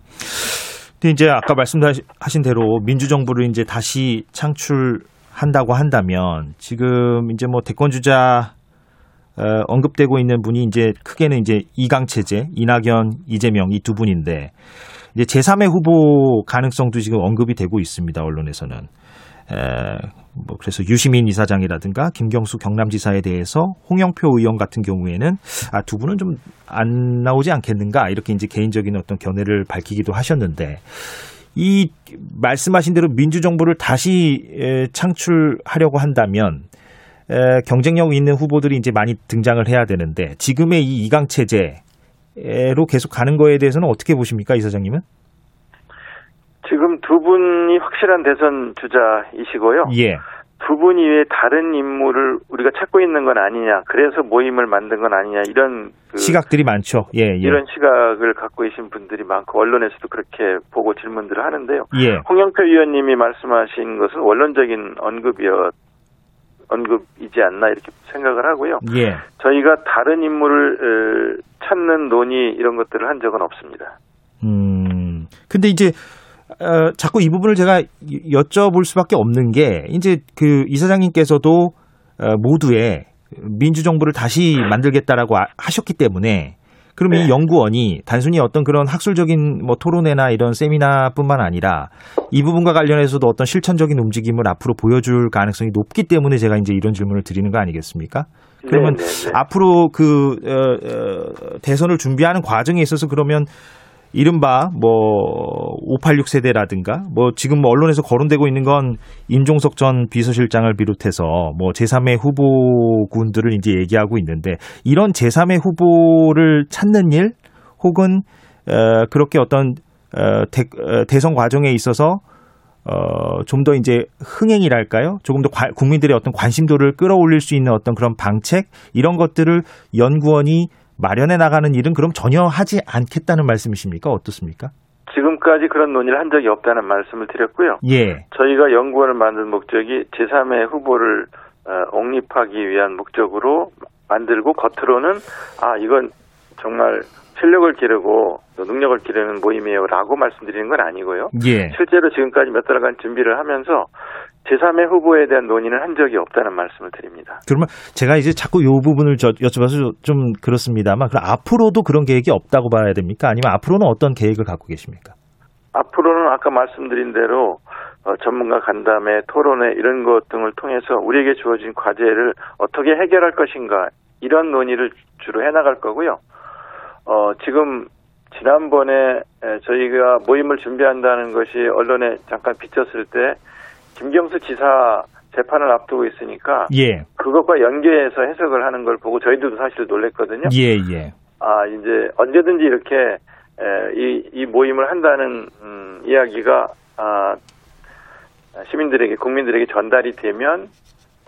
근데 이제 아까 말씀하신 대로 민주정부를 이제 다시 창출한다고 한다면 지금 이제 뭐 대권 주자 어, 언급되고 있는 분이 이제 크게는 이제 이강 체제, 이낙연, 이재명 이 두 분인데 이제 제3의 후보 가능성도 지금 언급이 되고 있습니다. 언론에서는. 에, 뭐 그래서 유시민 이사장이라든가 김경수 경남지사에 대해서 홍영표 의원 같은 경우에는 아 두 분은 좀 안 나오지 않겠는가 이렇게 이제 개인적인 어떤 견해를 밝히기도 하셨는데 이 말씀하신 대로 민주정부를 다시 에, 창출하려고 한다면 에, 경쟁력 있는 후보들이 이제 많이 등장을 해야 되는데 지금의 이 이강 체제로 계속 가는 거에 대해서는 어떻게 보십니까 이사장님은?
지금 두 분이 확실한 대선 주자이시고요.
예.
두분 이외에 다른 인물을 우리가 찾고 있는 건 아니냐. 그래서 모임을 만든 건 아니냐. 이런 그
시각들이 많죠. 예, 예.
이런 시각을 갖고 계신 분들이 많고 언론에서도 그렇게 보고 질문들을 하는데요.
예.
홍영표 의원님이 말씀하신 것은 원론적인 언급이었 언급이지 않나 이렇게 생각을 하고요.
예.
저희가 다른 인물을 찾는 논의 이런 것들을 한 적은 없습니다.
음. 근데 이제 어, 자꾸 이 부분을 제가 여쭤볼 수밖에 없는 게 이제 그 이사장님께서도 어, 모두의 민주정부를 다시 만들겠다라고 아, 하셨기 때문에 그럼 이
네.
연구원이 단순히 어떤 그런 학술적인 뭐 토론회나 이런 세미나뿐만 아니라 이 부분과 관련해서도 어떤 실천적인 움직임을 앞으로 보여줄 가능성이 높기 때문에 제가 이제 이런 질문을 드리는 거 아니겠습니까? 그러면
네, 네, 네.
앞으로 그 어, 어, 대선을 준비하는 과정에 있어서 그러면 이른바 뭐 586 세대라든가 뭐 지금 뭐 언론에서 거론되고 있는 건 임종석 전 비서실장을 비롯해서 뭐 제3의 후보군들을 이제 얘기하고 있는데 이런 제3의 후보를 찾는 일 혹은 어 그렇게 어떤 어 대, 어, 대선 과정에 있어서 어, 좀 더 이제 흥행이랄까요? 조금 더 과- 국민들의 어떤 관심도를 끌어올릴 수 있는 어떤 그런 방책 이런 것들을 연구원이 마련해 나가는 일은 그럼 전혀 하지 않겠다는 말씀이십니까? 어떻습니까?
지금까지 그런 논의를 한 적이 없다는 말씀을 드렸고요.
예.
저희가 연구원을 만든 목적이 제3의 후보를 어, 옹립하기 위한 목적으로 만들고 겉으로는 아 이건 정말 실력을 기르고 또 능력을 기르는 모임이에요라고 말씀드리는 건 아니고요.
예.
실제로 지금까지 몇 달간 준비를 하면서 제3의 후보에 대한 논의는 한 적이 없다는 말씀을 드립니다.
그러면 제가 이제 자꾸 요 부분을 저, 여쭤봐서 좀 그렇습니다만 그럼 앞으로도 그런 계획이 없다고 봐야 됩니까? 아니면 앞으로는 어떤 계획을 갖고 계십니까?
앞으로는 아까 말씀드린 대로 어, 전문가 간담회, 토론회 이런 것 등을 통해서 우리에게 주어진 과제를 어떻게 해결할 것인가 이런 논의를 주로 해나갈 거고요. 어, 지금 지난번에 에, 저희가 모임을 준비한다는 것이 언론에 잠깐 비쳤을 때 김경수 지사 재판을 앞두고 있으니까
예,
그것과 연계해서 해석을 하는 걸 보고 저희들도 사실 놀랬거든요.
예, 예.
아 이제 언제든지 이렇게 에, 이, 이 모임을 한다는 음, 이야기가 아, 시민들에게 국민들에게 전달이 되면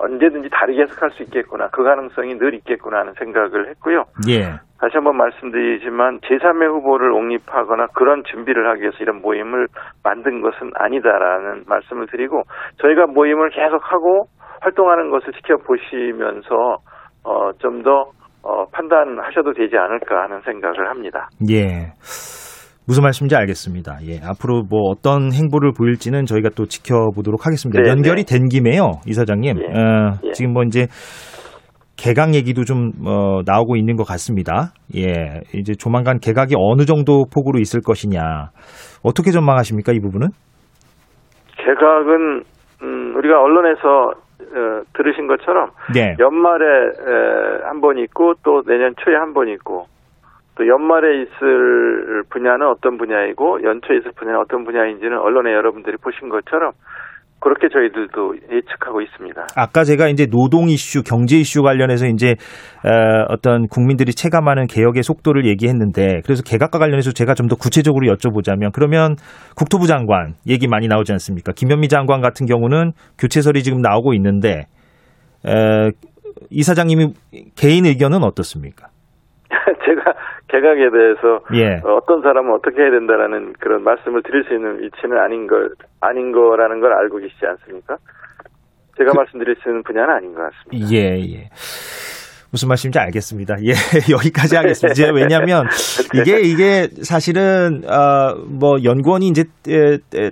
언제든지 다르게 해석할 수 있겠구나 그 가능성이 늘 있겠구나 하는 생각을 했고요.
예.
다시 한번 말씀드리지만 제3의 후보를 옹립하거나 그런 준비를 하기 위해서 이런 모임을 만든 것은 아니다라는 말씀을 드리고 저희가 모임을 계속하고 활동하는 것을 지켜보시면서 어, 좀더 어, 판단하셔도 되지 않을까 하는 생각을 합니다.
예. 무슨 말씀인지 알겠습니다. 예. 앞으로 뭐 어떤 행보를 보일지는 저희가 또 지켜보도록 하겠습니다.
네,
연결이
네.
된 김에요, 이사장님.
예.
어,
예.
지금 뭐 이제 개각 얘기도 좀 어, 나오고 있는 것 같습니다. 예. 이제 조만간 개각이 어느 정도 폭으로 있을 것이냐. 어떻게 전망하십니까, 이 부분은?
개각은 음, 우리가 언론에서 어, 들으신 것처럼
네.
연말에 한번 있고 또 내년 초에 한 번 있고 또 연말에 있을 분야는 어떤 분야이고 연초에 있을 분야는 어떤 분야인지는 언론에 여러분들이 보신 것처럼 그렇게 저희들도 예측하고 있습니다.
아까 제가 이제 노동 이슈, 경제 이슈 관련해서 이제 어, 어떤 국민들이 체감하는 개혁의 속도를 얘기했는데 그래서 개각과 관련해서 제가 좀 더 구체적으로 여쭤보자면 그러면 국토부 장관 얘기 많이 나오지 않습니까? 김현미 장관 같은 경우는 교체설이 지금 나오고 있는데 에, 이 사장님이 개인 의견은 어떻습니까?
제가 개각에 대해서
예.
어, 어떤 사람은 어떻게 해야 된다라는 그런 말씀을 드릴 수 있는 위치는 아닌 걸 아닌 거라는 걸 알고 계시지 않습니까? 제가 말씀드릴 수 있는 분야는 아닌 것 같습니다.
예, 예. 무슨 말씀인지 알겠습니다. 예, 여기까지 하겠습니다. 이제 왜냐면 이게 이게 사실은 어뭐 연구원이 이제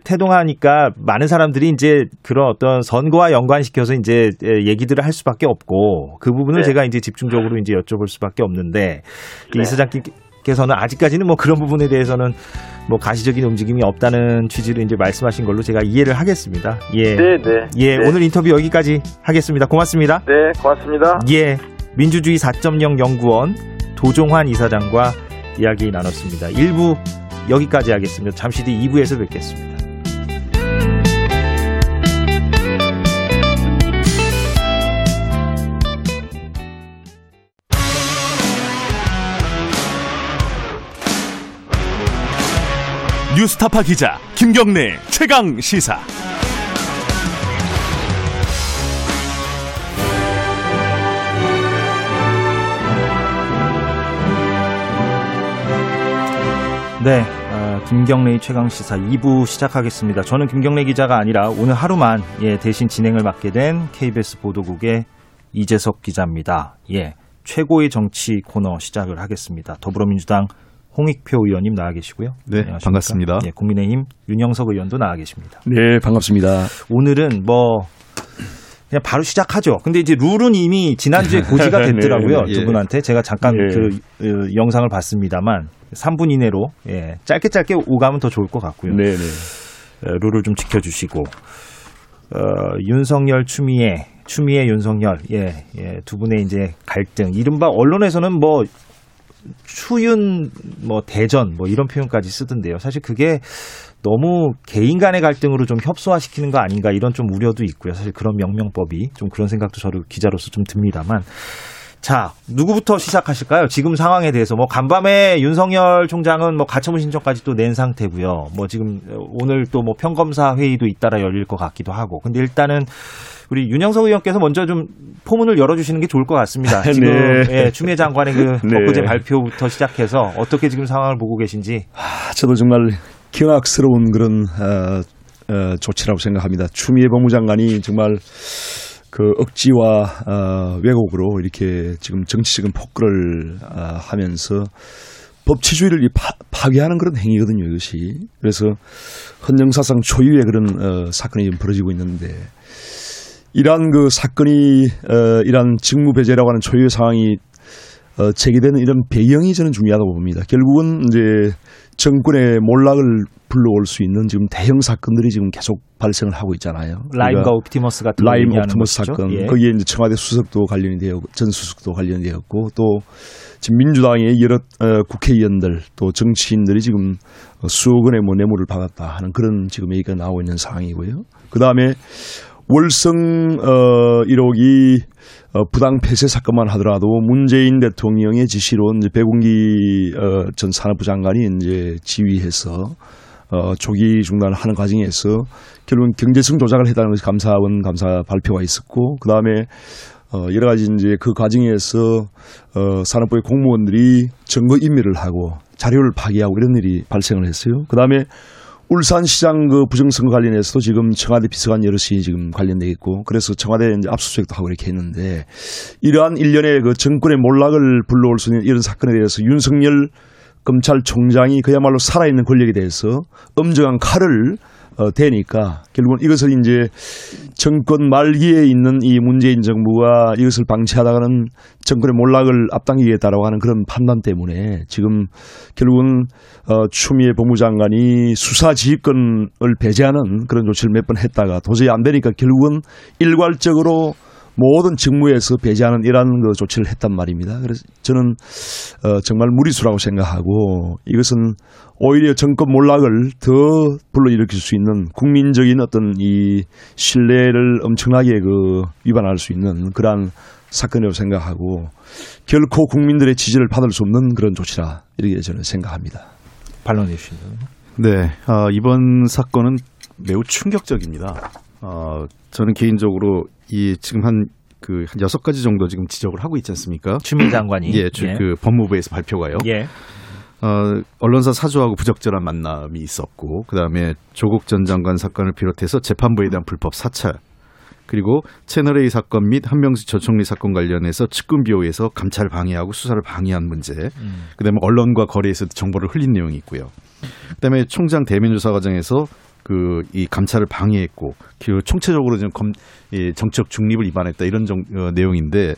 태동하니까 많은 사람들이 이제 그런 어떤 선거와 연관시켜서 이제 에, 얘기들을 할 수밖에 없고 그 부분을
네.
제가 이제 집중적으로 이제 여쭤볼 수밖에 없는데
네.
이 사장님께서는 아직까지는 뭐 그런 부분에 대해서는 뭐 가시적인 움직임이 없다는 취지로 이제 말씀하신 걸로 제가 이해를 하겠습니다. 예.
네, 네.
예,
네.
오늘 인터뷰 여기까지 하겠습니다. 고맙습니다.
네, 고맙습니다.
예, 민주주의 4.0 연구원 도종환 이사장과 이야기 나눴습니다. 1부 여기까지 하겠습니다. 잠시 뒤 2부에서 뵙겠습니다.
뉴스타파 기자 김경래 최강 시사.
네, 어, 김경래의 최강 시사 2부 시작하겠습니다. 저는 김경래 기자가 아니라 오늘 하루만 예, 대신 진행을 맡게 된 KBS 보도국의 이재석 기자입니다. 예, 최고의 정치 코너 시작을 하겠습니다. 더불어민주당 홍익표 의원님 나와 계시고요.
네,
안녕하십니까?
반갑습니다.
예, 국민의힘 윤영석 의원도 나와 계십니다.
네, 반갑습니다.
오늘은 뭐 그냥 바로 시작하죠. 근데 이제 룰은 이미 지난주에 고지가 됐더라고요.
네,
두
예.
분한테 제가 잠깐
예.
그 어, 영상을 봤습니다만 3분 이내로 예, 짧게 짧게 오가면 더 좋을 것 같고요.
네, 네.
어, 룰을 좀 지켜주시고 어, 윤석열 추미애 추미애 윤석열 예, 예, 두 분의 이제 갈등 이른바 언론에서는 뭐 추윤 뭐 대전 뭐 이런 표현까지 쓰던데요. 사실 그게 너무 개인 간의 갈등으로 좀 협소화시키는 거 아닌가 이런 좀 우려도 있고요. 사실 그런 명명법이 좀 그런 생각도 저도 기자로서 좀 듭니다만. 자, 누구부터 시작하실까요? 지금 상황에 대해서 뭐 간밤에 윤석열 총장은 뭐 가처분 신청까지 또 낸 상태고요. 뭐 지금 오늘 또 뭐 평검사 회의도 잇따라 열릴 것 같기도 하고. 근데 일단은 우리 윤영석 의원께서 먼저 좀 포문을 열어주시는 게 좋을 것 같습니다. 지금
네.
예, 추미애 장관의 그
네.
엊그제 발표부터 시작해서 어떻게 지금 상황을 보고 계신지.
아, 저도 정말 경악스러운 그런 어, 어, 조치라고 생각합니다. 추미애 법무장관이 정말 그 억지와 어, 왜곡으로 이렇게 지금 정치적인 폭거를 어, 하면서 법치주의를 이 파, 파괴하는 그런 행위거든요, 이것이. 그래서 헌정사상 초유의 그런 어, 사건이 지금 벌어지고 있는데 이러한 그 사건이 어, 이러한 직무배제라고 하는 초유의 상황이 어, 제기되는 이런 배경이 저는 중요하다고 봅니다. 결국은 이제 정권의 몰락을 불러올 수 있는 지금 대형 사건들이 지금 계속 발생을 하고 있잖아요.
라임과
우리가
옵티머스 같은 거
라임 옵티머스. 사건
예.
거기에 이제 청와대 수석도 관련이 되었고 전 수석도 관련이 되었고 또 지금 민주당의 여러 어, 국회의원들 또 정치인들이 지금 수억 원의 뭐 뇌물을 받았다 하는 그런 지금 얘기가 나오고 있는 상황이고요. 그 다음에 월성 어 1호기 어, 부당 폐쇄 사건만 하더라도 문재인 대통령의 지시로 이제 배군기 어, 전 산업부 장관이 이제 지휘해서 어, 조기 중단을 하는 과정에서 결국은 경제성 조작을 했다는 것이 감사원 감사 발표가 있었고 그 다음에 어, 여러 가지 이제 그 과정에서 어, 산업부의 공무원들이 증거 인멸을 하고 자료를 파기하고 이런 일이 발생을 했어요. 그 다음에 울산시장 그 부정선거 관련해서도 지금 청와대 비서관 여럿이 지금 관련돼 있고 그래서 청와대 이제 압수수색도 하고 이렇게 했는데 이러한 일련의 그 정권의 몰락을 불러올 수 있는 이런 사건에 대해서 윤석열 검찰총장이 그야말로 살아있는 권력에 대해서 엄정한 칼을 어, 대니까 결국은 이것을 이제 정권 말기에 있는 이 문재인 정부가 이것을 방치하다가는 정권의 몰락을 앞당기겠다라고 하는 그런 판단 때문에 지금 결국은 어, 추미애 법무장관이 수사 지휘권을 배제하는 그런 조치를 몇 번 했다가 도저히 안 되니까 결국은 일괄적으로 모든 직무에서 배제하는 이러한 그 조치를 했단 말입니다. 그래서 저는 어, 정말 무리수라고 생각하고 이것은 오히려 정권 몰락을 더 불러일으킬 수 있는 국민적인 어떤 이 신뢰를 엄청나게 그 위반할 수 있는 그러한 사건이라고 생각하고 결코 국민들의 지지를 받을 수 없는 그런 조치라 이렇게 저는 생각합니다.
반론해 주시죠.
네, 어, 이번 사건은 매우 충격적입니다. 어, 저는 개인적으로 이 지금 한 그 한 여섯 가지 정도 지금 지적을 하고 있지 않습니까?
추미애 장관이
예, 주- 그 법무부에서 발표가요.
예.
어, 언론사 사주하고 부적절한 만남이 있었고, 그 다음에 조국 전 장관 사건을 비롯해서 재판부에 대한 불법 사찰, 그리고 채널A 사건 및 한명수 전 총리 사건 관련해서 측근 비호에서 감찰 방해하고 수사를 방해한 문제, 그 다음에 언론과 거래에서 정보를 흘린 내용이 있고요. 그 다음에 총장 대면 조사 과정에서 그 이 감찰을 방해했고, 그 총체적으로 좀 검, 이 정책 중립을 위반했다 이런 정, 어, 내용인데,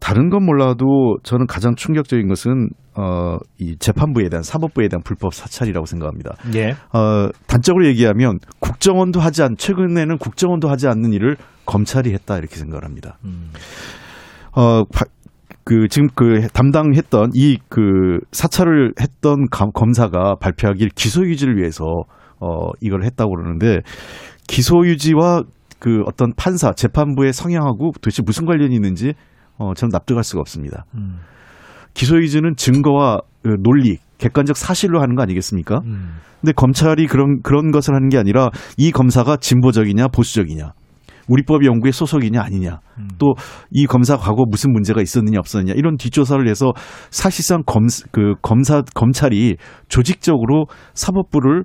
다른 건 몰라도 저는 가장 충격적인 것은 어, 이 재판부에 대한 사법부에 대한 불법 사찰이라고 생각합니다.
예.
어, 단적으로 얘기하면 국정원도 하지 않 최근에는 국정원도 하지 않는 일을 검찰이 했다 이렇게 생각을 합니다.
음.
어, 파- 그 지금 그 담당했던 이 그 사찰을 했던 감- 검사가 발표하길 기소 유지를 위해서 어 이걸 했다고 그러는데 기소 유지와 그 어떤 판사 재판부의 성향하고 도대체 무슨 관련이 있는지 어 저는 납득할 수가 없습니다.
음.
기소 유지는 증거와 그 논리, 객관적 사실로 하는 거 아니겠습니까?
음.
근데 검찰이 그런 그런 것을 하는 게 아니라 이 검사가 진보적이냐 보수적이냐, 우리법 연구의 소속이냐 아니냐,
음.
또이 검사 과거 무슨 문제가 있었느냐 없었느냐 이런 뒷조사를 해서 사실상 검 그 검사 검찰이 조직적으로 사법부를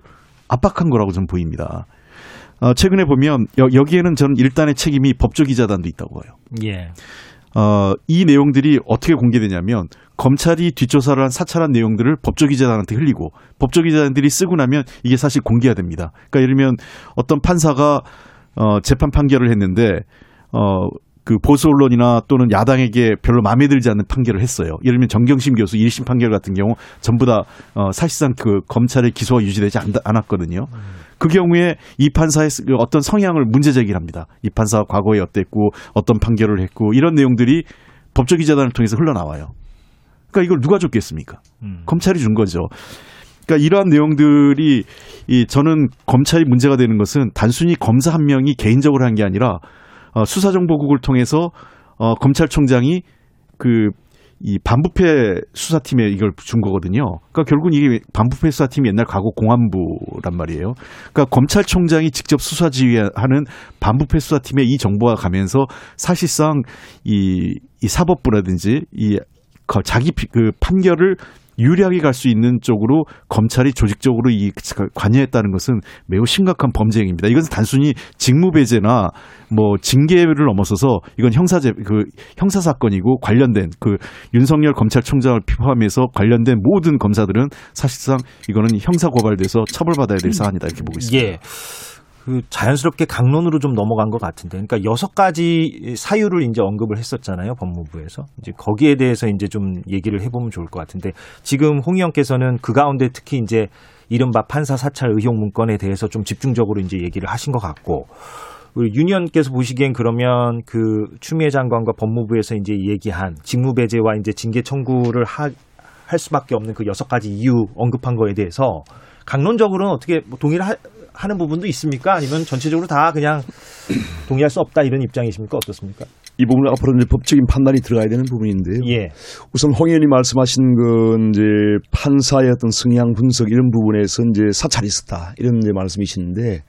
압박한 거라고 저는 보입니다. 어, 최근에 보면 여, 여기에는 저는 일단의 책임이 법조기자단도 있다고 봐요.
예.
어, 이 내용들이 어떻게 공개되냐면 검찰이 뒷조사를 한 사찰한 내용들을 법조기자단한테 흘리고 법조기자단들이 쓰고 나면 이게 사실 공개가 됩니다. 그러니까 예를 들면 어떤 판사가 어, 재판 판결을 했는데 어, 그 보수 언론이나 또는 야당에게 별로 마음에 들지 않는 판결을 했어요. 예를 들면 정경심 교수 1심 판결 같은 경우 전부 다 어, 사실상 그 검찰의 기소가 유지되지 않, 않았거든요. 그 경우에 이 판사의 어떤 성향을 문제 제기를 합니다. 이 판사가 과거에 어땠고 어떤 판결을 했고 이런 내용들이 법조기자단을 통해서 흘러나와요. 그러니까 이걸 누가 줬겠습니까?
음.
검찰이 준 거죠. 그러니까 이러한 내용들이 이 저는 검찰이 문제가 되는 것은 단순히 검사 한 명이 개인적으로 한 게 아니라 어, 수사정보국을 통해서 어, 검찰총장이 그 이 반부패 수사팀에 이걸 준 거거든요. 그러니까 결국은 이게 반부패 수사팀이 옛날 과거 공안부란 말이에요. 그러니까 검찰총장이 직접 수사 지휘하는 반부패 수사팀에 이 정보가 가면서 사실상 이, 이 사법부라든지 이 거- 자기 피- 그 판결을 유리하게 갈 수 있는 쪽으로 검찰이 조직적으로 이 관여했다는 것은 매우 심각한 범죄 행위입니다. 이것은 단순히 직무배제나 뭐 징계를 넘어서서 이건 형사제 그 형사 사건이고 관련된 그 윤석열 검찰총장을 포함해서 관련된 모든 검사들은 사실상 이거는 형사 고발돼서 처벌받아야 될 사안이다 이렇게 보고 있습니다.
예. 그 자연스럽게 강론으로 좀 넘어간 것 같은데, 그러니까 여섯 가지 사유를 이제 언급을 했었잖아요 법무부에서. 이제 거기에 대해서 이제 좀 얘기를 해보면 좋을 것 같은데 지금 홍 의원께서는 그 가운데 특히 이제 이른바 판사 사찰 의혹 문건에 대해서 좀 집중적으로 이제 얘기를 하신 것 같고. 우리 윤 의원께서 보시기엔 그러면 그 추미애 장관과 법무부에서 이제 얘기한 직무배제와 이제 징계 청구를 하, 할 수밖에 없는 그 여섯 가지 이유 언급한 거에 대해서 강론적으로는 어떻게 뭐 동의를 하, 하는 부분도 있습니까? 아니면 전체적으로 다 그냥 동의할 수 없다 이런 입장이십니까? 어떻습니까?
이 부분은 앞으로 이제 법적인 판단이 들어가야 되는 부분인데요.
예.
우선 홍 의원이 말씀하신 건 이제 판사의 어떤 성향 분석 이런 부분에서 이제 사찰이 있었다 이런 이제 말씀이시는데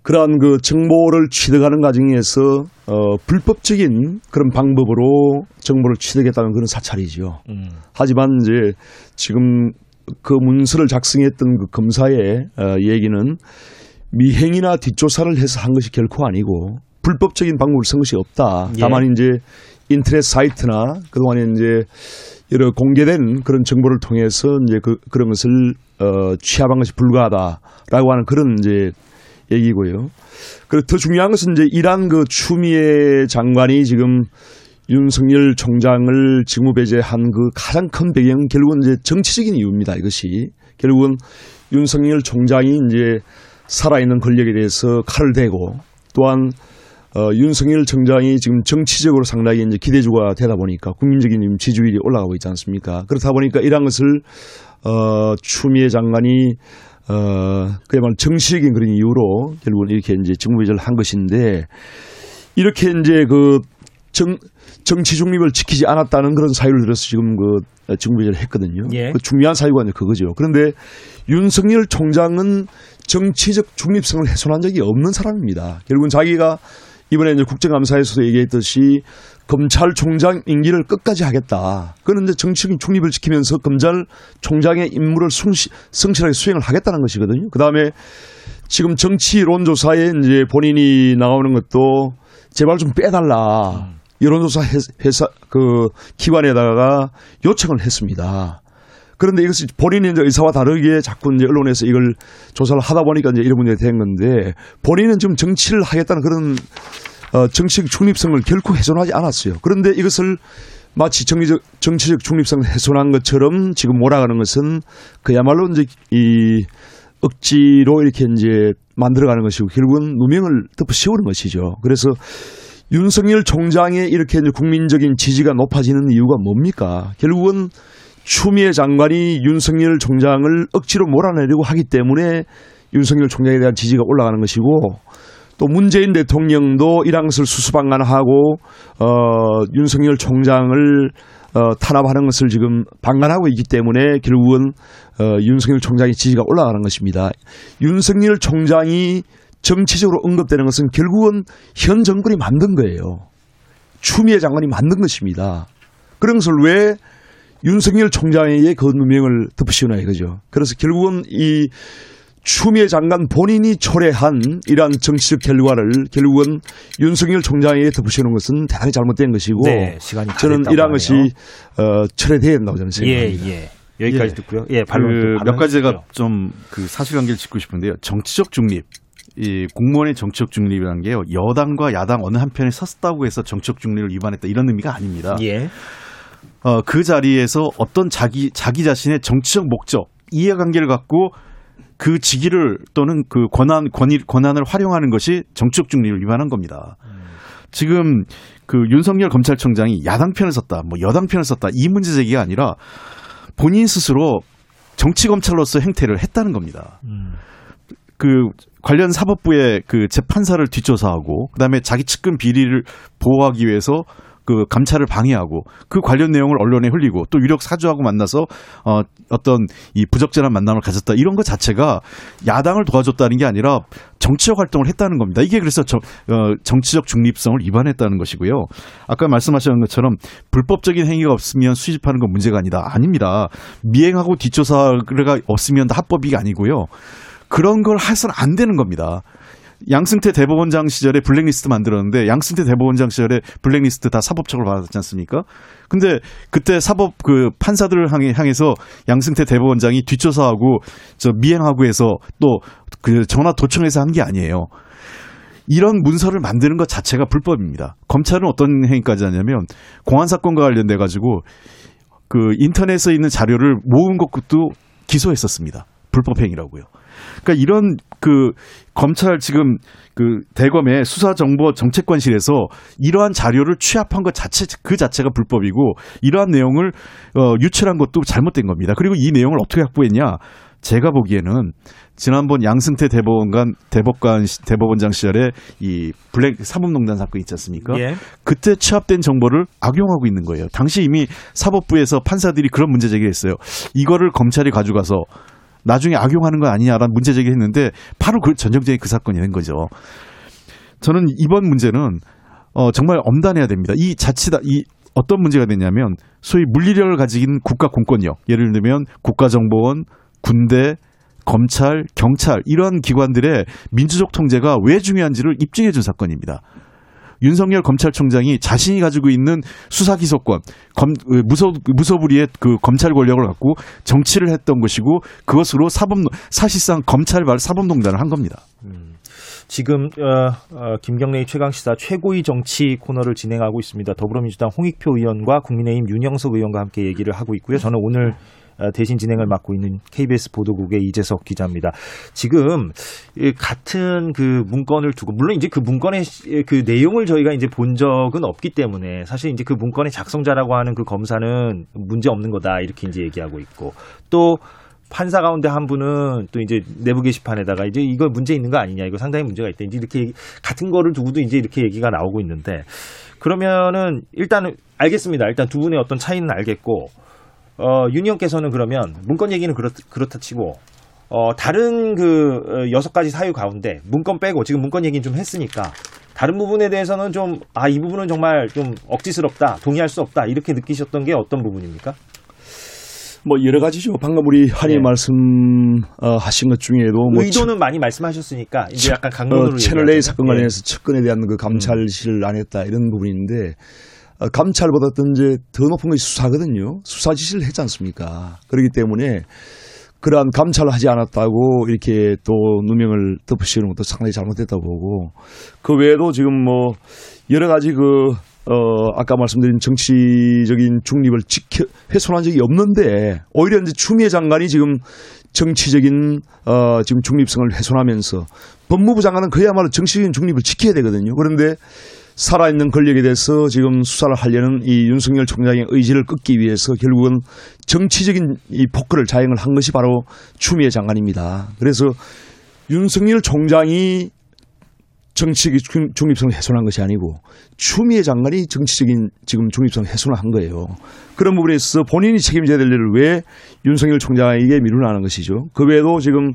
그러한 그 정보를 취득하는 과정에서 어 불법적인 그런 방법으로 정보를 취득했다는 그런 사찰이죠.
음.
하지만 이제 지금 그 문서를 작성했던 그 검사의 어, 얘기는 미행이나 뒷조사를 해서 한 것이 결코 아니고 불법적인 방법을 쓴 것이 없다.
예.
다만 이제 인터넷 사이트나 그동안에 이제 여러 공개된 그런 정보를 통해서 이제 그, 그런 것을 어, 취합한 것이 불가하다라고 하는 그런 이제 얘기고요. 그리고 더 중요한 것은 이제 이란 그 추미애 장관이 지금 윤석열 총장을 직무배제한 그 가장 큰 배경은 결국은 이제 정치적인 이유입니다. 이것이 결국은 윤석열 총장이 이제 살아있는 권력에 대해서 칼을 대고 또한 어, 윤석열 총장이 지금 정치적으로 상당히 이제 기대주가 되다 보니까 국민적인 지지율이 올라가고 있지 않습니까? 그렇다 보니까 이런 것을 어, 추미애 장관이 어, 그야말로 정치적인 그런 이유로 결국은 이렇게 이제 직무배제를 한 것인데 이렇게 이제 그 정, 정치 중립을 지키지 않았다는 그런 사유를 들어서 지금 그 직무배제를 했거든요.
예.
그 중요한 사유가 이제 그거죠. 그런데 윤석열 총장은 정치적 중립성을 훼손한 적이 없는 사람입니다. 결국은 자기가 이번에 이제 국정감사에서도 얘기했듯이 검찰총장 임기를 끝까지 하겠다. 이제 정치적인 중립을 지키면서 검찰총장의 임무를 성시, 성실하게 수행을 하겠다는 것이거든요. 그 다음에 지금 정치론 조사에 이제 본인이 나오는 것도 제발 좀 빼달라. 여론조사 회사 그 기관에다가 요청을 했습니다. 그런데 이것이 이제 의사와 다르게 자꾸 이제 언론에서 이걸 조사를 하다 보니까 이제 이런 문제가 된 건데 본인은 지금 정치를 하겠다는 그런 어, 정치적 중립성을 결코 훼손하지 않았어요. 그런데 이것을 마치 정치적, 정치적 중립성을 훼손한 것처럼 지금 몰아가는 것은 그야말로 이제 이 억지로 이렇게 이제 만들어가는 것이고 결국은 누명을 덮어 씌우는 것이죠. 그래서 윤석열 총장의 이렇게 국민적인 지지가 높아지는 이유가 뭡니까? 결국은 추미애 장관이 윤석열 총장을 억지로 몰아내려고 하기 때문에 윤석열 총장에 대한 지지가 올라가는 것이고 또 문재인 대통령도 것을 수수방관하고 어 윤석열 총장을 어 탄압하는 것을 지금 방관하고 있기 때문에 결국은 어 윤석열 총장의 지지가 올라가는 것입니다. 윤석열 총장이 정치적으로 언급되는 것은 결국은 현 정권이 만든 거예요. 추미애 장관이 만든 것입니다. 그런 것을 왜 윤석열 총장에게 그 누명을 덮으시나 이거죠. 그래서 결국은 이 추미애 장관 본인이 초래한 이러한 정치적 결과를 결국은 윤석열 총장에게 덮으시는 것은 대단히 잘못된 것이고
네,
저는 이러한 것이. 어, 철회돼야 된다고 저는
예,
생각합니다.
예. 여기까지
예.
듣고요. 예.
그 몇 가지가. 좀 그 사실관계를 짚고 싶은데요. 정치적 중립. 이 공무원의 정치적 중립이라는 게요. 여당과 야당 어느 한편에 섰다고 해서 정치적 중립을 위반했다 이런 의미가 아닙니다.
예.
어, 그 자리에서 어떤 자기 자기 자신의 정치적 목적, 이해관계를 갖고 그 직위를 또는 그 권한 권위 권한을 활용하는 것이 정치적 중립을 위반한 겁니다. 지금 그 윤석열 검찰총장이 야당 편을 섰다, 뭐 여당 편을 섰다 이 문제 제기가 아니라 본인 스스로 정치 검찰로서 행태를 했다는 겁니다. 그 관련 사법부의 그 재판사를 뒷조사하고 그다음에 자기 측근 비리를 보호하기 위해서 그 감찰을 방해하고 그 관련 내용을 언론에 흘리고 또 유력 사주하고 만나서 어 어떤 이 부적절한 만남을 가졌다 이런 것 자체가 야당을 도와줬다는 게 아니라 정치적 활동을 했다는 겁니다. 이게 그래서 저, 어, 정치적 중립성을 위반했다는 것이고요. 아까 말씀하신 것처럼 불법적인 행위가 없으면 수집하는 건 문제가 아니다. 아닙니다. 미행하고 뒷조사가 없으면 다 합법이 아니고요. 그런 걸 해서는 안 되는 겁니다. 양승태 대법원장 시절에 블랙리스트 만들었는데 양승태 대법원장 시절에 블랙리스트 다 사법처벌 받았지 않습니까? 근데 그때 사법 그 판사들을 향해 향해서 양승태 대법원장이 뒷조사하고 저 미행하고 해서 또 그 전화 도청해서 한 게 아니에요. 이런 문서를 만드는 것 자체가 불법입니다. 검찰은 어떤 행위까지 하냐면 공안 사건과 관련돼 가지고 그 인터넷에 있는 자료를 모은 것도 기소했었습니다. 불법 행위라고요. 그러니까 이런 그 검찰 지금 그 대검의 수사정보정책관실에서 이러한 자료를 취합한 것 자체 그 자체가 불법이고 이러한 내용을 어 유출한 것도 잘못된 겁니다. 그리고 이 내용을 어떻게 확보했냐? 제가 보기에는 지난번 양승태 대법원관 대법관 시- 대법원장 시절에 이 블랙 사법농단 사건 있지 않습니까?
예.
그때 취합된 정보를 악용하고 있는 거예요. 당시 이미 사법부에서 판사들이 그런 문제 제기를 했어요. 이거를 검찰이 가져가서 나중에 악용하는 거 아니냐라는 문제 제기를 했는데 바로 그 전형적인 그 사건이 된 거죠. 저는 이번 문제는 어, 정말 엄단해야 됩니다. 이 자치다 이 어떤 문제가 되냐면 소위 물리력을 가진 국가 공권력 예를 들면 국가정보원, 군대, 검찰, 경찰 이러한 기관들의 민주적 통제가 왜 중요한지를 입증해 준 사건입니다. 윤석열 검찰총장이 자신이 가지고 있는 수사 기소권, 검, 그 무소 무소불위의 그 검찰 권력을 갖고 정치를 했던 것이고 그것으로 사법 사실상 검찰발 사법농단을 한 겁니다.
지금 어, 어, 김경래의 최강 시사 최고의 정치 코너를 진행하고 있습니다. 더불어민주당 홍익표 의원과 국민의힘 윤영석 의원과 함께 얘기를 하고 있고요. 저는 오늘 어, 대신 진행을 맡고 있는 KBS 보도국의 이재석 기자입니다. 지금 이 같은 그 문건을 두고 물론 이제 그 문건의 시- 그 내용을 저희가 이제 본 적은 없기 때문에 사실 이제 그 문건의 작성자라고 하는 그 검사는 문제 없는 거다 이렇게 이제 얘기하고 있고 또 판사 가운데 한 분은 또 이제 내부 게시판에다가 이제 이거 문제 있는 거 아니냐 이거 상당히 문제가 있다 이제 이렇게 같은 거를 두고도 이제 이렇게 얘기가 나오고 있는데 그러면은 일단은 알겠습니다 일단 두 분의 어떤 차이는 알겠고 어 윤희영께서는 그러면 문건 얘기는 그렇, 그렇다 치고 어 다른 그 어, 여섯 가지 사유 가운데 문건 빼고 지금 문건 얘기는 좀 했으니까 다른 부분에 대해서는 좀 아 이 부분은 정말 좀 억지스럽다 동의할 수 없다 이렇게 느끼셨던 게 어떤 부분입니까?
뭐 여러 가지죠. 방금 우리 한의
네.
말씀 어, 하신 것 중에도 뭐
의도는 많이 말씀하셨으니까 이제 약간 강론으로
어, 채널 A. 사건
예.
관련해서 측근에 대한 그 감찰실을 안 했다 이런 부분인데 어, 감찰보다 더 이제 더 높은 것이 수사거든요. 수사 지시를 했지 않습니까? 그렇기 때문에 그러한 감찰을 하지 않았다고 이렇게 또 누명을 덮으시는 것도 상당히 잘못됐다고 보고 그 외에도 지금 뭐 여러 가지 그 어, 아까 말씀드린 정치적인 중립을 지켜, 훼손한 적이 없는데, 오히려 이제 추미애 장관이 지금 정치적인, 어, 지금 중립성을 훼손하면서 법무부 장관은 그야말로 정치적인 중립을 지켜야 되거든요. 그런데 살아있는 권력에 대해서 지금 수사를 하려는 이 윤석열 총장의 의지를 끊기 위해서 결국은 정치적인 이 폭거를 자행을 한 것이 바로 추미애 장관입니다. 그래서 윤석열 총장이 정치적 중- 중립성을 훼손한 것이 아니고 추미애 장관이 정치적인 지금 중립성을 훼손을 한 거예요. 그런 부분에 있어서 본인이 책임져야 될 일을 왜 윤석열 총장에게 미루나는 것이죠. 그 외에도 지금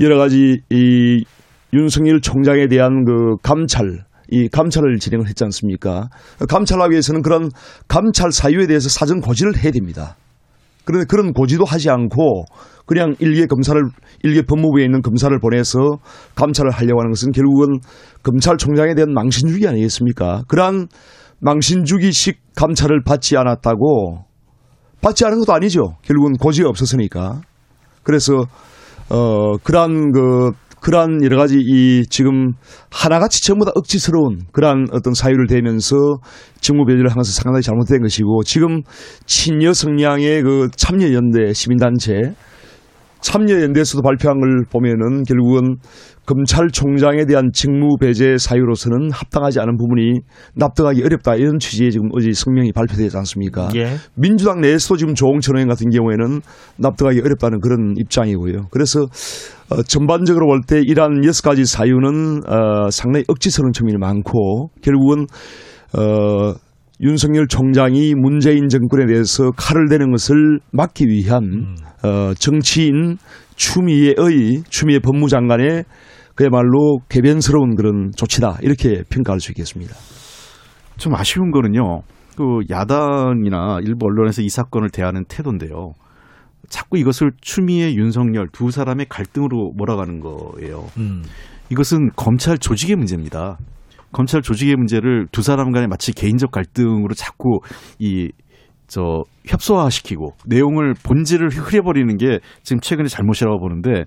여러 가지 이 윤석열 총장에 대한 그 감찰 이 감찰을 진행을 했지 않습니까? 감찰하기 위해서는 그런 감찰 사유에 대해서 사전 고지를 해야 됩니다. 그런데 그런 고지도 하지 않고 그냥 일개 검사를 일개 법무부에 있는 검사를 보내서 감찰을 하려고 하는 것은 결국은 검찰총장에 대한 망신주기 아니겠습니까? 그러한 망신주기식 감찰을 받지 않았다고 받지 않은 것도 아니죠. 결국은 고지가 없었으니까. 그래서 어 그러한 그 그러한 여러 가지 이 지금 하나같이 전부 다 억지스러운 그러한 어떤 사유를 대면서 직무 배제를 하면서 상당히 잘못된 것이고 지금 친여 성향의 그 참여연대 시민단체 참여연대에서도 발표한 걸 보면은 결국은 검찰총장에 대한 직무 배제 사유로서는 합당하지 않은 부분이 납득하기 어렵다 이런 취지의 지금 어제 성명이 발표되지 않습니까?
예.
민주당 내에서도 지금 조홍천 의원 같은 경우에는 납득하기 어렵다는 그런 입장이고요. 그래서 어, 전반적으로 볼 때 이러한 여섯 가지 사유는 어, 상당히 억지스러운 측면이 많고 결국은 어, 윤석열 총장이 문재인 정권에 대해서 칼을 대는 것을 막기 위한 어, 정치인 추미애의 추미애 법무장관의 그야말로 개변스러운 그런 조치다 이렇게 평가할 수 있겠습니다.
좀 아쉬운 거는요. 그 야당이나 일부 언론에서 이 사건을 대하는 태도인데요. 자꾸 이것을 추미애 윤석열 두 사람의 갈등으로 몰아가는 거예요.
음.
이것은 검찰 조직의 문제입니다. 검찰 조직의 문제를 두 사람 간에 마치 개인적 갈등으로 자꾸 이 저 협소화시키고 내용을 본질을 흐려버리는 게 지금 최근에 잘못이라고 보는데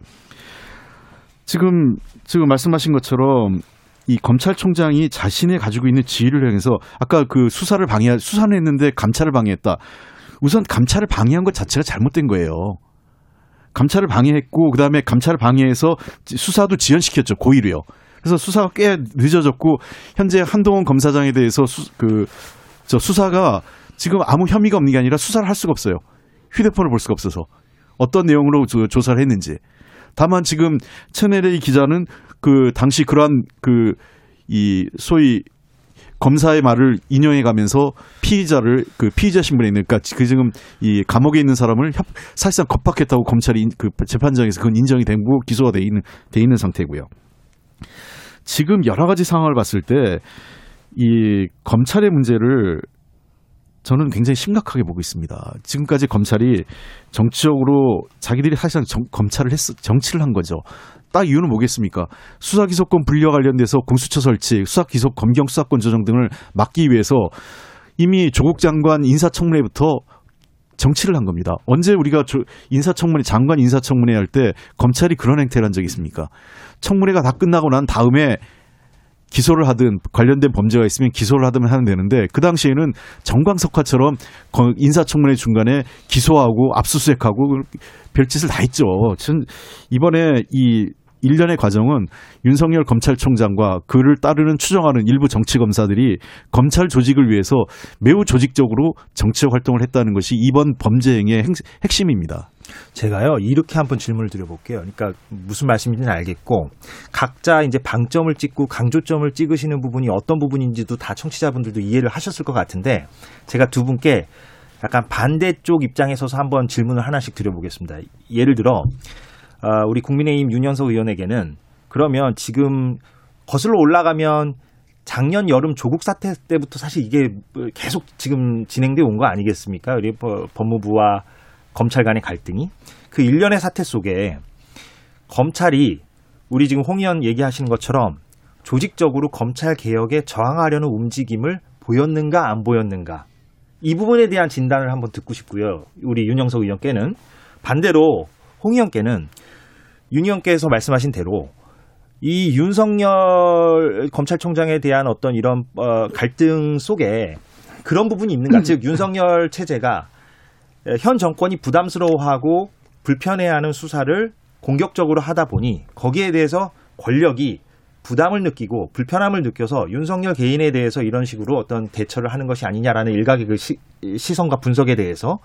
지금 지금 말씀하신 것처럼 이 검찰총장이 자신의 가지고 있는 지위를 향해서 아까 그 수사를 방해 수사는 했는데 감찰을 방해했다. 우선 감찰을 방해한 것 자체가 잘못된 거예요. 감찰을 방해했고 그다음에 감찰을 방해해서 수사도 지연시켰죠 고의로요. 그래서 수사가 꽤 늦어졌고 현재 한동훈 검사장에 대해서 수, 그저 수사가 지금 아무 혐의가 없는 게 아니라 수사를 할 수가 없어요. 휴대폰을 볼 수가 없어서 어떤 내용으로 조, 조사를 했는지. 다만 지금 채널A 기자는 그 당시 그러한 그 이 소위 검사의 말을 인용해 가면서 피의자를 그 피의자 신분에 있는 그러니까 그 지금 이 감옥에 있는 사람을 협, 사실상 겁박했다고 검찰이 인- 그 재판장에서 그건 인정이 되고 기소가 돼 있는 돼 있는 상태고요. 지금 여러 가지 상황을 봤을 때 이 검찰의 문제를 저는 굉장히 심각하게 보고 있습니다. 지금까지 검찰이 정치적으로 자기들이 사실상 정- 검찰을 했, 정치를 한 거죠. 딱 이유는 뭐겠습니까? 수사기소권 분리와 관련돼서 공수처 설치, 수사기소 검경 수사권 조정 등을 막기 위해서 이미 조국 장관 인사청문회부터 정치를 한 겁니다. 언제 우리가 조- 인사청문회, 장관 인사청문회 할 때 검찰이 그런 행태를 한 적이 있습니까? 청문회가 다 끝나고 난 다음에 기소를 하든 관련된 범죄가 있으면 기소를 하든 하면 되는데 그 당시에는 정광석화처럼 거- 인사청문회 중간에 기소하고 압수수색하고 별짓을 다 했죠. 전 이번에 이 일련의 과정은 윤석열 검찰총장과 그를 따르는 추정하는 일부 정치 검사들이 검찰 조직을 위해서 매우 조직적으로 정치적 활동을 했다는 것이 이번 범죄 행위의 행- 핵심입니다.
제가요 이렇게 한번 질문을 드려볼게요. 그러니까 무슨 말씀인지는 알겠고 각자 이제 방점을 찍고 강조점을 찍으시는 부분이 어떤 부분인지도 다 청취자분들도 이해를 하셨을 것 같은데 제가 두 분께 약간 반대쪽 입장에 서서 한번 질문을 하나씩 드려보겠습니다. 예를 들어 아, 우리 국민의힘 윤영석 의원에게는 그러면 지금 거슬러 올라가면 작년 여름 조국 사태 때부터 사실 이게 계속 지금 진행돼 온 거 아니겠습니까? 우리 법- 법무부와 검찰 간의 갈등이 그 일련의 사태 속에 검찰이 우리 지금 홍 의원 얘기하시는 것처럼 조직적으로 검찰 개혁에 저항하려는 움직임을 보였는가 안 보였는가 이 부분에 대한 진단을 한번 듣고 싶고요. 우리 윤영석 의원께는 반대로 홍 의원께는 윤 의원께서 말씀하신 대로 이 윤석열 검찰총장에 대한 어떤 이런 어, 갈등 속에 그런 부분이 있는가? 즉 윤석열 체제가 현 정권이 부담스러워하고 불편해하는 수사를 공격적으로 하다 보니 거기에 대해서 권력이 부담을 느끼고 불편함을 느껴서 윤석열 개인에 대해서 이런 식으로 어떤 대처를 하는 것이 아니냐라는 일각의 그 시, 시선과 분석에 대해서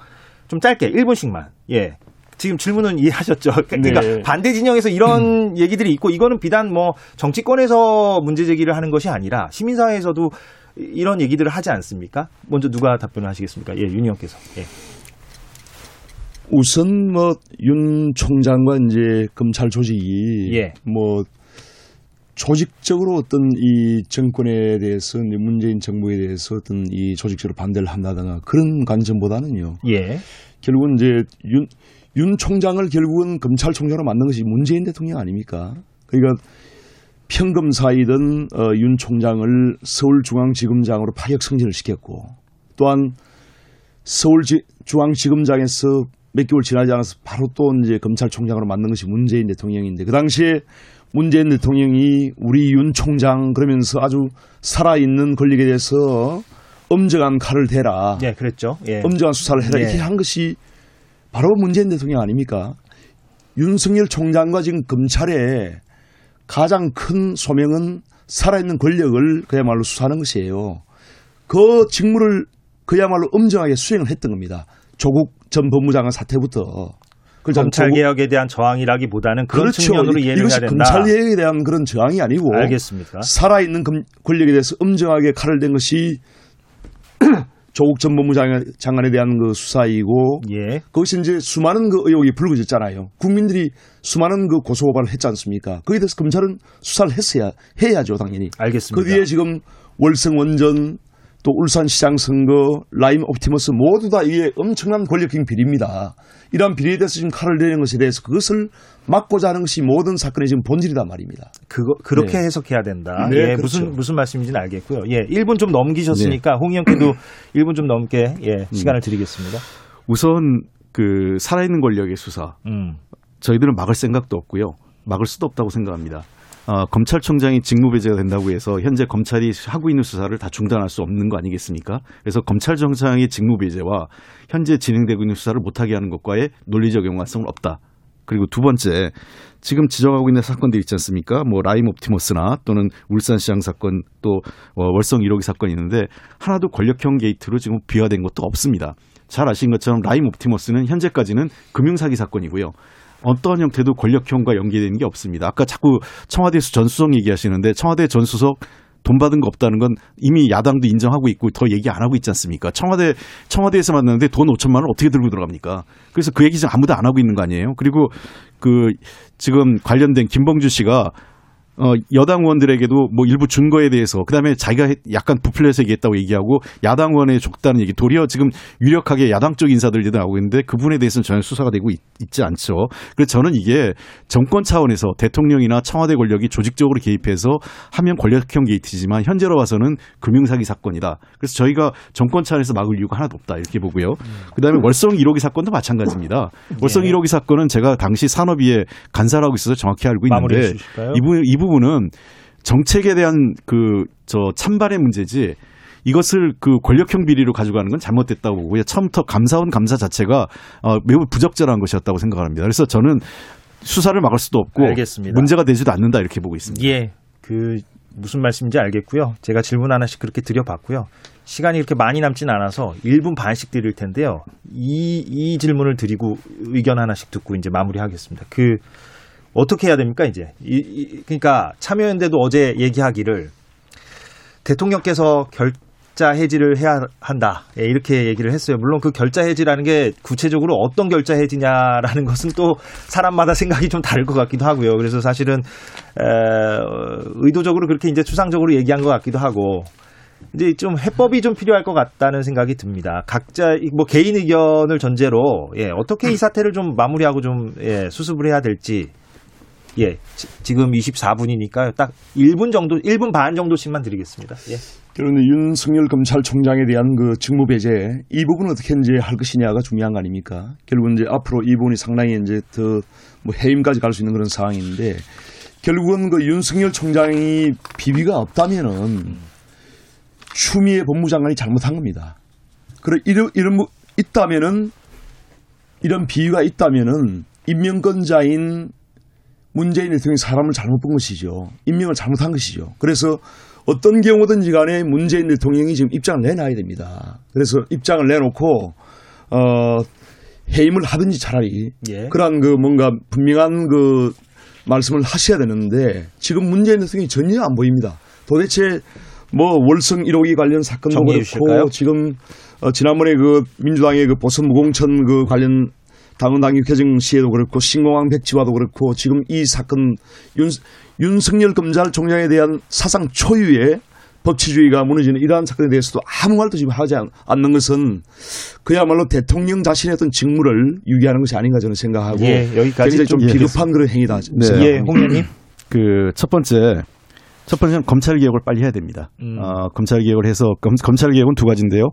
좀 짧게 1분씩만 예. 지금 질문은 이해하셨죠? 그러니까
네.
반대 진영에서 이런 얘기들이 있고 이거는 비단 뭐 정치권에서 문제 제기를 하는 것이 아니라 시민사회에서도 이런 얘기들을 하지 않습니까? 먼저 누가 답변을 하시겠습니까? 예, 윤 의원께서. 예.
우선 뭐 윤 총장과 이제 검찰 조직이
예.
뭐 조직적으로 어떤 이 정권에 대해서 문재인 정부에 대해서 어떤 이 조직적으로 반대를 한다든가 그런 관점보다는요.
예.
결국은 이제 윤, 윤 총장을 결국은 검찰총장으로 만든 것이 문재인 대통령 아닙니까? 그러니까 평검사이던 어, 윤 총장을 서울중앙지검장으로 파격 승진을 시켰고 또한 서울중앙지검장에서 몇 개월 지나지 않아서 바로 또 이제 검찰총장으로 만든 것이 문재인 대통령인데 그 당시에 문재인 대통령이 우리 윤 총장 그러면서 아주 살아있는 권력에 대해서 엄정한 칼을 대라.
예, 그랬죠. 예.
엄정한 수사를 해라
예.
이렇게 한 것이 바로 문재인 대통령 아닙니까? 윤석열 총장과 지금 검찰의 가장 큰 소명은 살아있는 권력을 그야말로 수사하는 것이에요. 그 직무를 그야말로 엄정하게 수행을 했던 겁니다. 조국 전 법무장관 사태부터.
검찰 개혁에 대한 저항이라기보다는 그런
그렇죠.
측면으로 이해를 해야
이것이
된다.
검찰 개혁에 대한 그런 저항이 아니고
알겠습니다.
살아있는 검- 권력에 대해서 엄정하게 칼을 댄 것이 조국 전 법무장관에 대한 그 수사이고
예.
거기서 이제 수많은 그 의혹이 불거졌잖아요. 국민들이 수많은 그 고소 고발을 했지 않습니까? 거기에 대해서 검찰은 수사를 했어야 해야죠, 당연히.
알겠습니다.
그 뒤에 지금 월성 원전 또 울산시장 선거, 라임 옵티머스 모두 다 이게 엄청난 권력형 비리입니다. 이러한 비리에 대해서 지금 칼을 내는 것에 대해서 그것을 막고자 하는 것이 모든 사건의 지금 본질이단 말입니다.
그거 그렇게
네.
해석해야 된다.
네,
예,
그렇죠.
무슨 무슨 말씀인지는 알겠고요. 예, 1분 좀 넘기셨으니까 홍 의원께도 1분 좀 넘게 예, 시간을 드리겠습니다.
우선 그 살아있는 권력의 수사
음.
저희들은 막을 생각도 없고요. 막을 수도 없다고 생각합니다. 어, 검찰총장이 직무배제가 된다고 해서 현재 검찰이 하고 있는 수사를 다 중단할 수 없는 거 아니겠습니까? 그래서 검찰총장의 직무배제와 현재 진행되고 있는 수사를 못하게 하는 것과의 논리적 연관성은 없다. 그리고 두 번째, 지금 지정하고 있는 사건들 있지 않습니까? 뭐 라임 옵티머스나 또는 울산시장 사건 또 어, 월성 1호기 사건이 있는데 하나도 권력형 게이트로 지금 비화된 것도 없습니다. 잘 아신 것처럼 라임 옵티머스는 현재까지는 금융사기 사건이고요. 어떠한 형태도 권력형과 연계되는 게 없습니다. 아까 자꾸 청와대 전 수석 얘기하시는데 청와대 전 수석 돈 받은 거 없다는 건 이미 야당도 인정하고 있고 더 얘기 안 하고 있지 않습니까? 청와대 청와대에서 만났는데 돈 5천만 원 어떻게 들고 들어갑니까? 그래서 그 얘기 지금 아무도 안 하고 있는 거 아니에요? 그리고 그 지금 관련된 김봉주 씨가 어, 여당 의원들에게도 뭐 일부 준 거에 대해서 그다음에 자기가 약간 부풀려서 얘기했다고 얘기하고 야당 의원에 줬다는 얘기 도리어 지금 유력하게 야당 쪽 인사들이 나오고 있는데 그 부분에 대해서는 전혀 수사가 되고 있, 지 않죠. 그래서 저는 이게 정권 차원에서 대통령이나 청와대 권력이 조직적으로 개입해서 하면 권력형 게이트지만 현재로 봐서는 금융사기 사건이다. 그래서 저희가 정권 차원에서 막을 이유가 하나도 없다 이렇게 보고요. 그다음에 월성 1호기 사건도 마찬가지입니다. 월성 1호기 사건은 제가 당시 산업위에 간사라고 있어서 정확히 알고 있는데 이 부분 이 부분은 정책에 대한 그 저 찬반의 문제지 이것을 그 권력형 비리로 가져가는 건 잘못됐다고 보고요. 처음부터 감사원 감사 자체가 어, 매우 부적절한 것이었다고 생각합니다. 그래서 저는 수사를 막을 수도 없고
알겠습니다.
문제가 되지도 않는다 이렇게 보고 있습니다.
예. 그 무슨 말씀인지 알겠고요. 제가 질문 하나씩 그렇게 드려봤고요. 시간이 이렇게 많이 남진 않아서 1분 반씩 드릴 텐데요. 이, 이 질문을 드리고 의견 하나씩 듣고 이제 마무리하겠습니다. 그 어떻게 해야 됩니까 이제? 이, 이, 그러니까 참여연대도 어제 얘기하기를 대통령께서 결자 해지를 해야 한다 예, 이렇게 얘기를 했어요. 물론 그 결자 해지라는 게 구체적으로 어떤 결자 해지냐라는 것은 또 사람마다 생각이 좀 다를 것 같기도 하고요. 그래서 사실은 에, 의도적으로 그렇게 이제 추상적으로 얘기한 것 같기도 하고 이제 좀 해법이 좀 필요할 것 같다는 생각이 듭니다. 각자 뭐 개인 의견을 전제로 예, 어떻게 이 사태를 좀 마무리하고 좀 예, 수습을 해야 될지 예, 지, 금 24분이니까 딱 1분 정도, 1분 반 정도씩만 드리겠습니다. 예.
그런데 윤석열 검찰총장에 대한 그 직무 배제 이 부분 어떻게 이제 할 것이냐가 중요한 거 아닙니까? 결국은 이제 앞으로 이 부분이 상당히 이제 더 뭐 해임까지 갈 수 있는 그런 상황인데 결국은 그 윤석열 총장이 비비가 없다면은 추미애 법무장관이 잘못한 겁니다. 그래 이런 이런 뭐 있다면은 이런 비위가 있다면은 임명권자인 문재인 대통령이 사람을 잘못 본 것이죠. 임명을 잘못한 것이죠. 그래서 어떤 경우든지 간에 문재인 대통령이 지금 입장을 내놔야 됩니다. 그래서 입장을 내놓고 어 해임을 하든지 차라리
예.
그러한 그 뭔가 분명한 그 말씀을 하셔야 되는데 지금 문재인 대통령이 전혀 안 보입니다. 도대체 뭐 월성 1호기 관련 사건도 그렇고
주실까요?
지금 어 지난번에 그 민주당의 그 보선 무공천 그 관련 당원당규 개정 시에도 그렇고 신공항 백지화도 그렇고 지금 이 사건 윤, 윤석열 검찰총장에 대한 사상 초유의 법치주의가 무너지는 이러한 사건에 대해서도 아무 말도 지금 하지 않- 않는 것은 그야말로 대통령 자신의 어떤 직무를 유기하는 것이 아닌가 저는 생각하고
예, 여기까지
굉장히
좀좀
비겁한 그런 행위다
네.
예, 홍 의원님.
그 첫 번째 첫 번째는 검찰 개혁을 빨리 해야 됩니다.
음.
어, 검찰 개혁을 해서 검, 검찰 개혁은 두 가지인데요.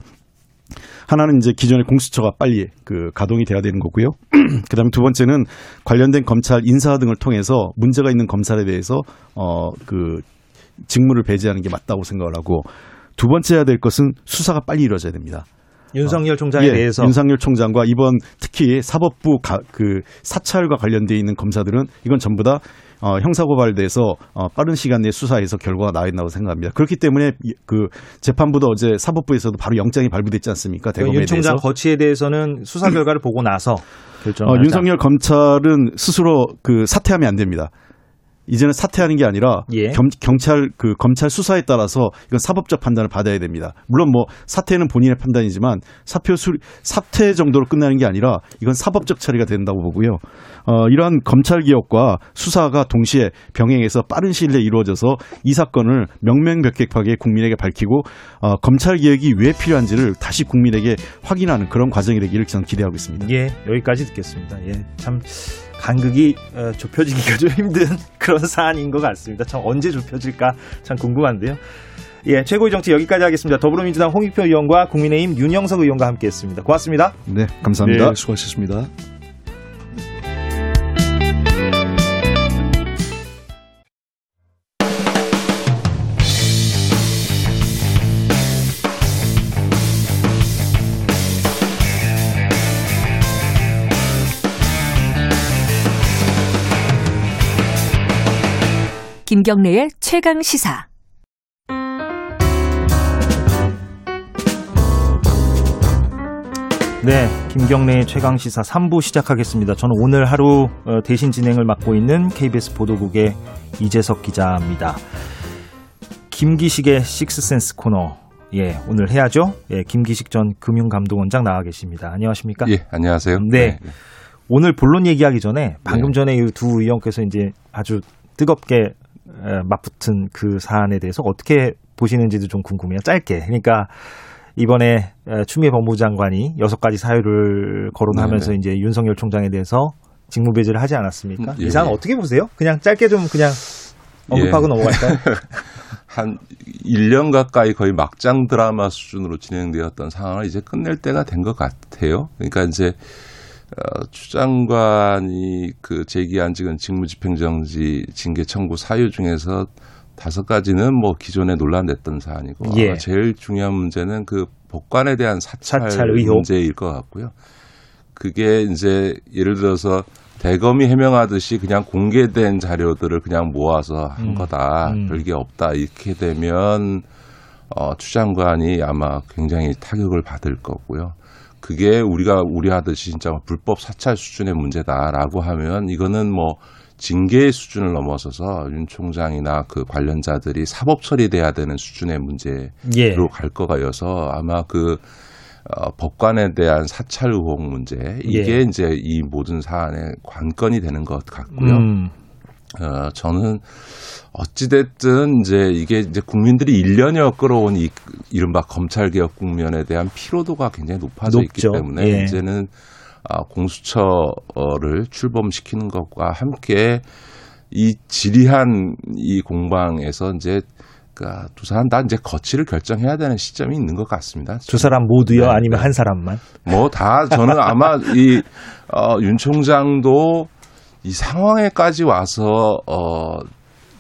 하나는 이제 기존의 공수처가 빨리 그 가동이 돼야 되는 거고요. 그다음에 두 번째는 관련된 검찰 인사 등을 통해서 문제가 있는 검찰에 대해서 어그 직무를 배제하는 게 맞다고 생각을 하고 두 번째 해야 될 것은 수사가 빨리 이루어져야 됩니다.
윤석열 총장에
예,
대해서
윤석열 총장과 이번 특히 사법부 가, 그 사찰과 관련돼 있는 검사들은 이건 전부 다 어, 형사고발돼서 어, 빠른 시간 내에 수사해서 결과가 나야 된다고 생각합니다. 그렇기 때문에 이- 그 재판부도 어제 사법부에서도 바로 영장이 발부됐지 않습니까? 대검에
윤 총장
대해서.
거취에 대해서는 수사 결과를 보고 나서 결정을
어. 윤석열 검찰은 스스로 그 사퇴하면 안 됩니다. 이제는 사퇴하는 게 아니라
예.
겸- 경찰 그 검찰 수사에 따라서 이건 사법적 판단을 받아야 됩니다. 물론 뭐 사퇴는 본인의 판단이지만 사표 수 사퇴 정도로 끝나는 게 아니라 이건 사법적 처리가 된다고 보고요. 어, 이러한 검찰 개혁과 수사가 동시에 병행해서 빠른 시일 내에 이루어져서 이 사건을 명명백백하게 국민에게 밝히고 어, 검찰 개혁이 왜 필요한지를 다시 국민에게 확인하는 그런 과정이 되기를 저는 기대하고 있습니다.
예, 여기까지 듣겠습니다. 예, 참 간극이 어, 좁혀지기가 좀 힘든 그런 사안인 것 같습니다. 참 언제 좁혀질까 참 궁금한데요. 예, 최고의 정치 여기까지 하겠습니다. 더불어민주당 홍익표 의원과 국민의힘 윤영석 의원과 함께했습니다. 고맙습니다.
네, 감사합니다.
네, 수고하셨습니다.
김경래의 최강 시사.
네, 김경래의 최강 시사 3부 시작하겠습니다. 저는 오늘 하루 어, 대신 진행을 맡고 있는 KBS 보도국의 이재석 기자입니다. 김기식의 식스센스 코너. 예, 오늘 해야죠. 예, 김기식 전 금융감독원장 나와 계십니다. 안녕하십니까?
예, 안녕하세요.
네. 오늘 본론 얘기하기 전에 방금 전에 이두 의원께서 이제 아주 뜨겁게 에, 맞붙은 그 사안에 대해서 어떻게 보시는지도 좀 궁금해요. 짧게. 그러니까 이번에 에, 추미애 법무장관이 여섯 가지 사유를 거론하면서
네네.
이제 윤석열 총장에 대해서 직무배제를 하지 않았습니까?
예,
이 사안
예.
어떻게 보세요? 그냥 짧게 좀 그냥 언급하고
예.
넘어갈까요?
한 1년 가까이 거의 막장 드라마 수준으로 진행되었던 상황을 이제 끝낼 때가 된 것 같아요. 그러니까 이제 어, 추 장관이 그 제기한 지금 직무집행정지 징계 청구 사유 중에서 다섯 가지는 뭐 기존에 논란됐던 사안이고
예.
제일 중요한 문제는 그 법관에 대한 사찰,
사찰.
문제일 것 같고요. 그게 이제 예를 들어서 대검이 해명하듯이 그냥 공개된 자료들을 그냥 모아서 한
음.
거다.
음.
별게 없다. 이렇게 되면 어, 추 장관이 아마 굉장히 타격을 받을 거고요. 그게 우리가 우려하듯이 진짜 불법 사찰 수준의 문제다라고 하면 이거는 뭐 징계의 수준을 넘어서서 윤 총장이나 그 관련자들이 사법 처리돼야 되는 수준의 문제로
예.
갈 거가여서 아마 그 어, 법관에 대한 사찰 의혹 문제 이게
예.
이제 이 모든 사안의 관건이 되는 것 같고요.
음,
어, 저는 어찌됐든 이제 이게 이제 국민들이 1년여 끌어온 이 이른바 검찰개혁 국면에 대한 피로도가 굉장히 높아져 있기
높죠.
때문에
예.
이제는 아, 공수처를 출범시키는 것과 함께 이 지리한 이 공방에서 이제 그두 사람 다 이제 거취를 결정해야 되는 시점이 있는 것 같습니다.
두 사람 모두요?
네,
아니면
네.
한 사람만?
뭐 다 저는 아마 이, 어, 윤 총장도 이 상황에까지 와서, 어,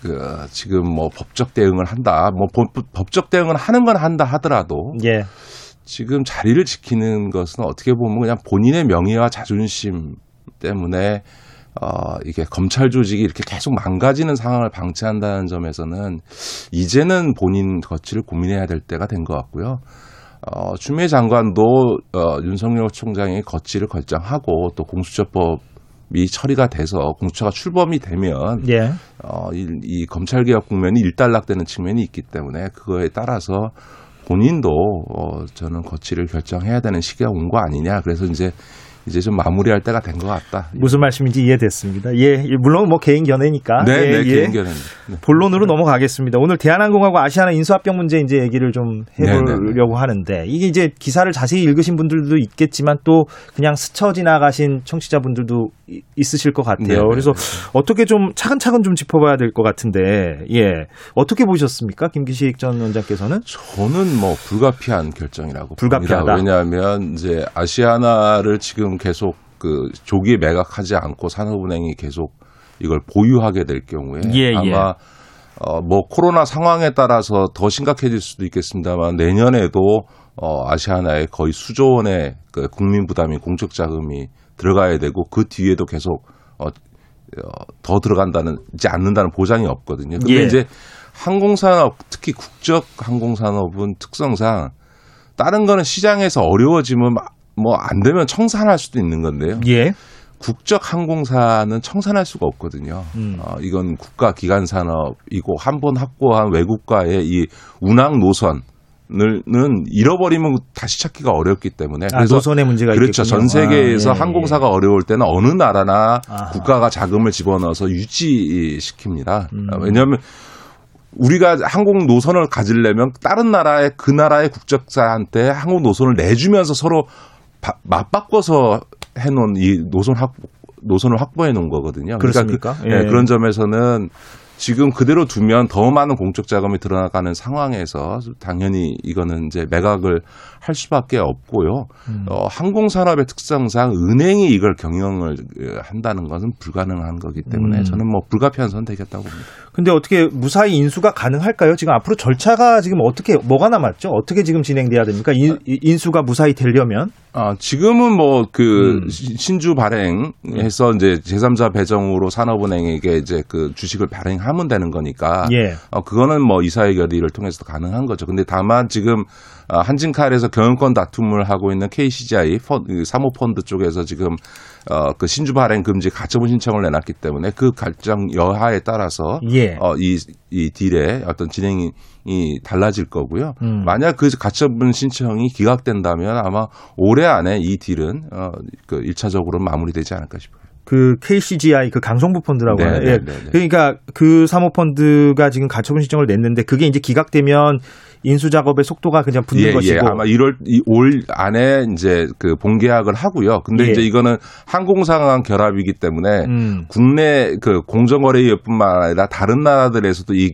그, 지금 뭐 법적 대응을 한다. 뭐 법- 법적 대응을 하는 건 한다 하더라도
예.
지금 자리를 지키는 것은 어떻게 보면 그냥 본인의 명예와 자존심 때문에 어, 이게 검찰 조직이 이렇게 계속 망가지는 상황을 방치한다는 점에서는 이제는 본인 거취를 고민해야 될 때가 된 것 같고요. 어, 추미애 장관도 어, 윤석열 총장이 거취를 결정하고 또 공수처법 이 처리가 돼서 공수처가 출범이 되면
예.
어, 이, 이 검찰개혁 국면이 일단락되는 측면이 있기 때문에 그거에 따라서 본인도 어, 저는 거취를 결정해야 되는 시기가 온 거 아니냐. 그래서 이제 이제 좀 마무리할 때가 된 것 같다.
무슨 말씀인지 이해됐습니다. 예, 예, 물론 뭐 개인 견해니까.
네,
예,
네,
예.
개인 견해입니다. 네.
본론으로 넘어가겠습니다. 오늘 대한항공하고 아시아나 인수합병 문제 이제 얘기를 좀 해보려고 하는데 이게 이제 기사를 자세히 읽으신 분들도 있겠지만 또 그냥 스쳐 지나가신 청취자분들도 이- 있으실 것 같아요.
네, 네,
그래서 어떻게 좀 차근차근 좀 짚어봐야 될 것 같은데 예 어떻게 보셨습니까, 김기식 전 원장께서는?
저는 뭐 불가피한 결정이라고
불가피하다.
봅니다. 왜냐하면 이제 아시아나를 지금 계속 그 조기에 매각하지 않고 산업은행이 계속 이걸 보유하게 될 경우에
예, 예.
아마 어, 뭐 코로나 상황에 따라서 더 심각해질 수도 있겠습니다만 내년에도 어, 아시아나에 거의 수조 원의 그 국민 부담이 공적 자금이 들어가야 되고 그 뒤에도 계속 어, 어, 더 들어간다는 이제 않는다는 보장이 없거든요. 근데
예.
이제 항공산업 특히 국적 항공산업은 특성상 다른 거는 시장에서 어려워지면 뭐 안 되면 청산할 수도 있는 건데요.
예.
국적 항공사는 청산할 수가 없거든요.
음.
어, 이건 국가 기관 산업이고 한 번 확보한 외국과의 이 운항 노선을 는 잃어버리면 다시 찾기가 어렵기 때문에
아, 노선의 문제가
그렇죠.
있겠군요.
전 세계에서
아, 예, 예.
항공사가 어려울 때는 어느 나라나
아하.
국가가 자금을 집어넣어서 유지시킵니다.
음.
왜냐하면 우리가 항공 노선을 가지려면 다른 나라의 그 나라의 국적자한테 항공 노선을 내주면서 서로 바- 맞바꿔서 해놓은 이 노선 확 노선을 확보해 놓은 거거든요.
그렇습니까?
그,
예.
네, 그런 점에서는 지금 그대로 두면 더 많은 공적 자금이 들어가는 상황에서 당연히 이거는 이제 매각을 할 수밖에 없고요.
음.
어, 항공 산업의 특성상 은행이 이걸 경영을 어, 한다는 것은 불가능한 거기 때문에
음.
저는 뭐 불가피한 선택이었다고 봅니다.
근데 어떻게 무사히 인수가 가능할까요? 지금 앞으로 절차가 지금 어떻게 뭐가 남았죠? 어떻게 지금 진행돼야 됩니까? 인, 인수가 무사히 되려면
아, 지금은 뭐그
음.
신주 발행해서 이제 제3자 배정으로 산업은행에게 이제 그 주식을 발행하면 하면 되는 거니까
예.
어, 그거는 뭐 이사회 결의를 통해서도 가능한 거죠. 근데 다만 지금 어, 한진칼에서 경영권 다툼을 하고 있는 KCGI 펀드, 사모펀드 쪽에서 지금 어, 그 신주 발행 금지 가처분 신청을 내놨기 때문에 그 결정 여하에 따라서
예.
어, 이, 이 딜의 어떤 진행이 이 달라질 거고요.
음.
만약 그 가처분 신청이 기각된다면 아마 올해 안에 이 딜은 어, 그 1차적으로 마무리되지 않을까 싶어요.
그 KCGI 그 강성부 펀드라고
네,
하는
네,
예.
네, 네.
그러니까 그 사모펀드가 지금 가처분 신청을 냈는데 그게 이제 기각되면 인수 작업의 속도가 그냥 붙는
예,
것이고
예. 아마 1월 이- 올 안에 이제 그 본계약을 하고요. 근데
예.
이제 이거는 항공상항 결합이기 때문에
음.
국내 그 공정거래위뿐만 아니라 다른 나라들에서도 이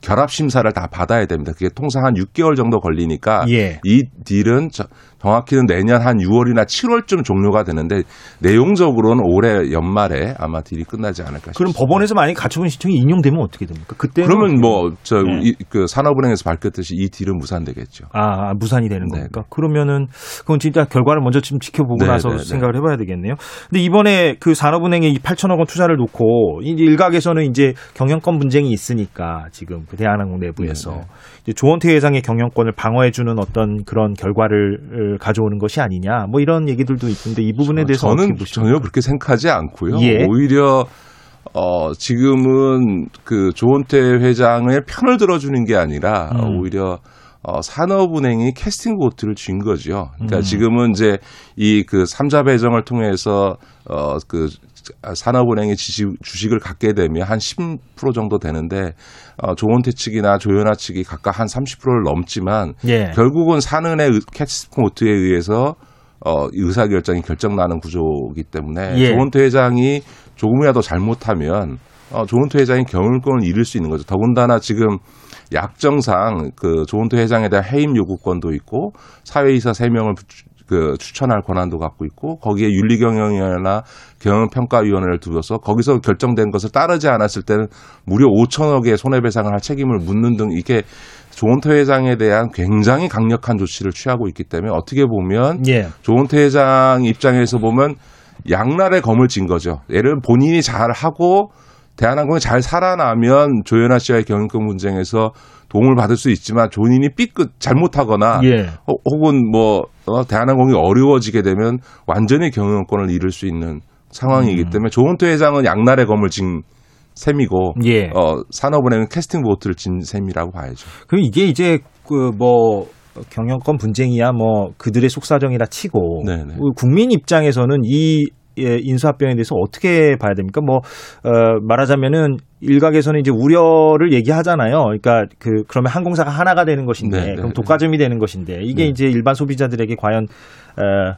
결합 심사를 다 받아야 됩니다. 그게 통상 한 6개월 정도 걸리니까
예.
이 딜은 저- 정확히는 내년 한 6월이나 7월쯤 종료가 되는데 내용적으로는 올해 연말에 아마 딜이 끝나지 않을까 싶습니다.
그럼 법원에서 만약 가처분 신청이 인용되면 어떻게 됩니까? 그때
그러면 뭐저
네.
그 산업은행에서 밝혔듯이 이 딜은 무산되겠죠.
아, 무산이 되는
네,
겁니까? 그러면은 그건 진짜 결과를 먼저 좀 지켜보고
네,
나서
네, 네.
생각을 해봐야 되겠네요. 근데 이번에 그 산업은행에 이 8천억 원 투자를 놓고 일각에서는 이제 경영권 분쟁이 있으니까 지금 그 대한항공 내부에서
네, 네.
조원태 회장의 경영권을 방어해주는 어떤 그런 결과를 어, 가져오는 것이 아니냐 뭐 이런 얘기들도 있는데 이 부분에 대해서
저는? 전혀 그렇게 생각하지 않고요.
예.
오히려 어 지금은 그 조원태 회장의 편을 들어주는 게 아니라
음.
오히려 어 산업은행이 캐스팅 보트를 쥔 거죠. 그러니까
음.
지금은 이제 이 그 삼자 배정을 통해서 어 그 산업은행의 지식, 주식을 갖게 되면 한 10% 정도 되는데 어 조원태 측이나 조현아 측이 각각 한 30%를 넘지만
예.
결국은 산은의 캐스팅 보트에 의해서 어, 이 의사결정이 결정나는 구조이기 때문에
예.
조원태 회장이 조금이라도 잘못하면 어, 조원태 회장이 경영권을 잃을 수 있는 거죠. 더군다나 지금 약정상 그 조원태 회장에 대한 해임 요구권도 있고 사회이사 3명을 그 추천할 권한도 갖고 있고 거기에 윤리경영위원회나 경영평가위원회를 두어서 거기서 결정된 것을 따르지 않았을 때는 무려 5천억의 손해배상을 할 책임을 묻는 등 이게 조원태 회장에 대한 굉장히 강력한 조치를 취하고 있기 때문에 어떻게 보면
예.
조원태 회장 입장에서 보면 양날의 검을 진 거죠. 예를 들면 본인이 잘 하고 대한항공이 잘 살아나면 조현아 씨와의 경영권 분쟁에서 도움을 받을 수 있지만 본인이 삐끗 잘못하거나
예.
호- 혹은 뭐 어, 대한항공이 어려워지게 되면 완전히 경영권을 잃을 수 있는 상황이기 때문에 조원태 회장은 양날의 검을 진 셈이고
예.
어, 산업은행은 캐스팅 보트를 진 셈이라고 봐야죠.
그럼 이게 이제 그뭐 경영권 분쟁이야 뭐 그들의 속사정이라 치고
네네.
그 국민 입장에서는 이 예, 인수합병에 대해서 어떻게 봐야 됩니까? 뭐 어, 말하자면은 일각에서는 이제 우려를 얘기하잖아요. 그러니까 그 그러면 항공사가 하나가 되는 것인데
네, 네,
그럼
네.
독과점이 되는 것인데 이게
네.
이제 일반 소비자들에게 과연 어,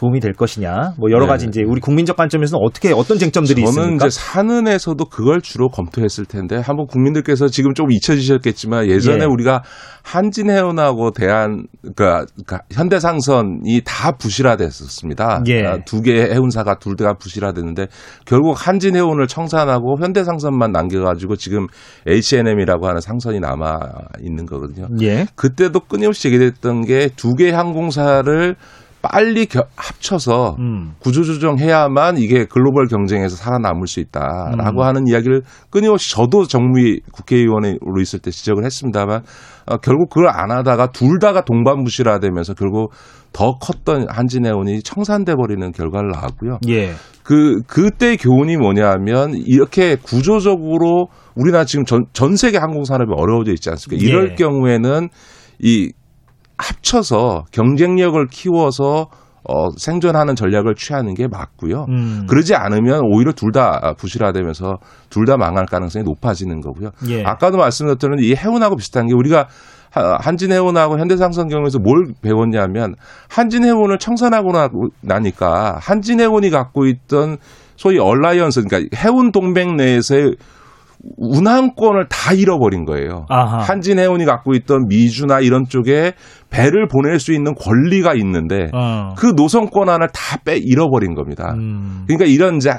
도움이 될 것이냐? 뭐 여러
네.
가지 이제 우리 국민적 관점에서는 어떻게 어떤 쟁점들이
저는
있습니까?
이제 산은에서도 그걸 주로 검토했을 텐데 한번 국민들께서 지금 좀 잊혀지셨겠지만 예전에
예.
우리가 한진해운하고 대한 그러니까, 그러니까 현대상선이 다 부실화됐었습니다.
예.
아, 두 개의 해운사가 둘 다 부실화됐는데 결국 한진해운을 청산하고 현대상선만 남겨가지고 지금 H&M이라고 하는 상선이 남아 있는 거거든요.
예.
그때도 끊임없이 얘기됐던 게 두 개의 항공사를 빨리 겨- 합쳐서
음.
구조조정해야만 이게 글로벌 경쟁에서 살아남을 수 있다라고
음.
하는 이야기를 끊임없이 저도 정무위 국회의원으로 있을 때 지적을 했습니다만 어, 결국 그걸 안 하다가 둘 다가 동반부실화되면서 결국 더 컸던 한진해운이 청산돼 버리는 결과를 낳았고요.
예.
그 그때 교훈이 뭐냐면 이렇게 구조적으로 우리나라 지금 전, 전 세계 항공 산업이 어려워져 있지 않습니까? 이럴
예.
경우에는 이 합쳐서 경쟁력을 키워서 어, 생존하는 전략을 취하는 게 맞고요.
음.
그러지 않으면 오히려 둘 다 부실화되면서 둘 다 망할 가능성이 높아지는 거고요.
예.
아까도 말씀드렸던 이 해운하고 비슷한 게 우리가 하- 한진해운하고 현대상선 경우에서 뭘 배웠냐면 한진해운을 청산하고 나- 나니까 한진해운이 갖고 있던 소위 alliance 그러니까 해운 동맹 내에서의 운항권을 다 잃어버린 거예요.
아하.
한진해운이 갖고 있던 미주나 이런 쪽에 배를 보낼 수 있는 권리가 있는데
어.
그 노선권 안을 다빼 잃어버린 겁니다.
음.
그러니까 이런 이제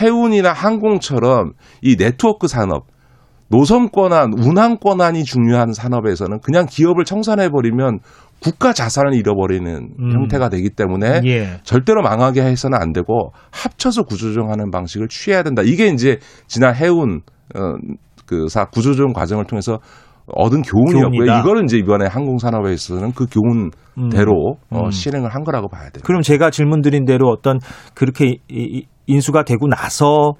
해운이나 항공처럼 이 네트워크 산업, 노선 권한, 운항 권한이 중요한 산업에서는 그냥 기업을 청산해 버리면 국가 자산을 잃어버리는
음.
형태가 되기 때문에
예.
절대로 망하게 해서는 안 되고 합쳐서 구조조정하는 방식을 취해야 된다. 이게 이제 지난 해운 어, 그사 구조조정 과정을 통해서 얻은 교훈이었고요.
교훈이다.
이거는 이제 이번에 항공산업에 있어서는 그 교훈대로 어,
음.
실행을 한 거라고 봐야 돼요.
그럼 제가 질문 드린 대로 어떤 그렇게 인수가 되고 나서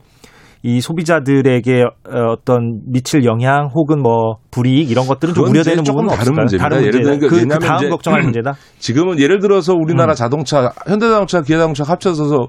이 소비자들에게 어, 어떤 미칠 영향 혹은 뭐 불이익 이런 것들은 좀 우려되는 부분은
다른? 문제입니다.
다른
예를
문제다.
들면
그, 그 다음
이제
걱정할 문제다.
지금은 예를 들어서 우리나라
음.
자동차, 현대자동차, 기아자동차 합쳐서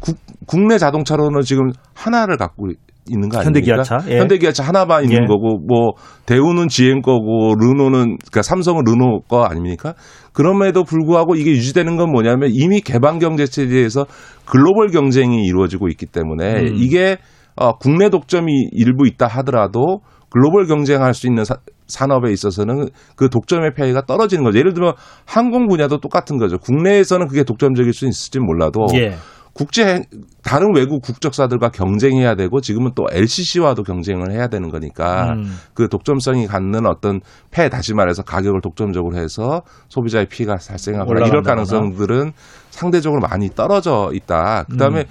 국, 국내 자동차로는 지금 하나를 갖고 있는 거 아닙니까?
현대기아차, 예.
현대기아차 하나만 있는
예.
거고 뭐 대우는 GM 거고 르노는 그러니까 삼성은 르노 거 아닙니까? 그럼에도 불구하고 이게 유지되는 건 뭐냐면 이미 개방 경제 체제에서 글로벌 경쟁이 이루어지고 있기 때문에
음.
이게 어, 국내 독점이 일부 있다 하더라도 글로벌 경쟁할 수 있는 사- 산업에 있어서는 그 독점의 폐해가 떨어지는 거죠. 예를 들면 항공 분야도 똑같은 거죠. 국내에서는 그게 독점적일 수 있을지 몰라도
예.
국제 다른 외국 국적사들과 경쟁해야 되고 지금은 또 LCC와도 경쟁을 해야 되는 거니까
음.
그 독점성이 갖는 어떤 폐 다시 말해서 가격을 독점적으로 해서 소비자의 피해가 발생하거나 이럴. 가능성들은 상대적으로 많이 떨어져 있다. 그다음에
음.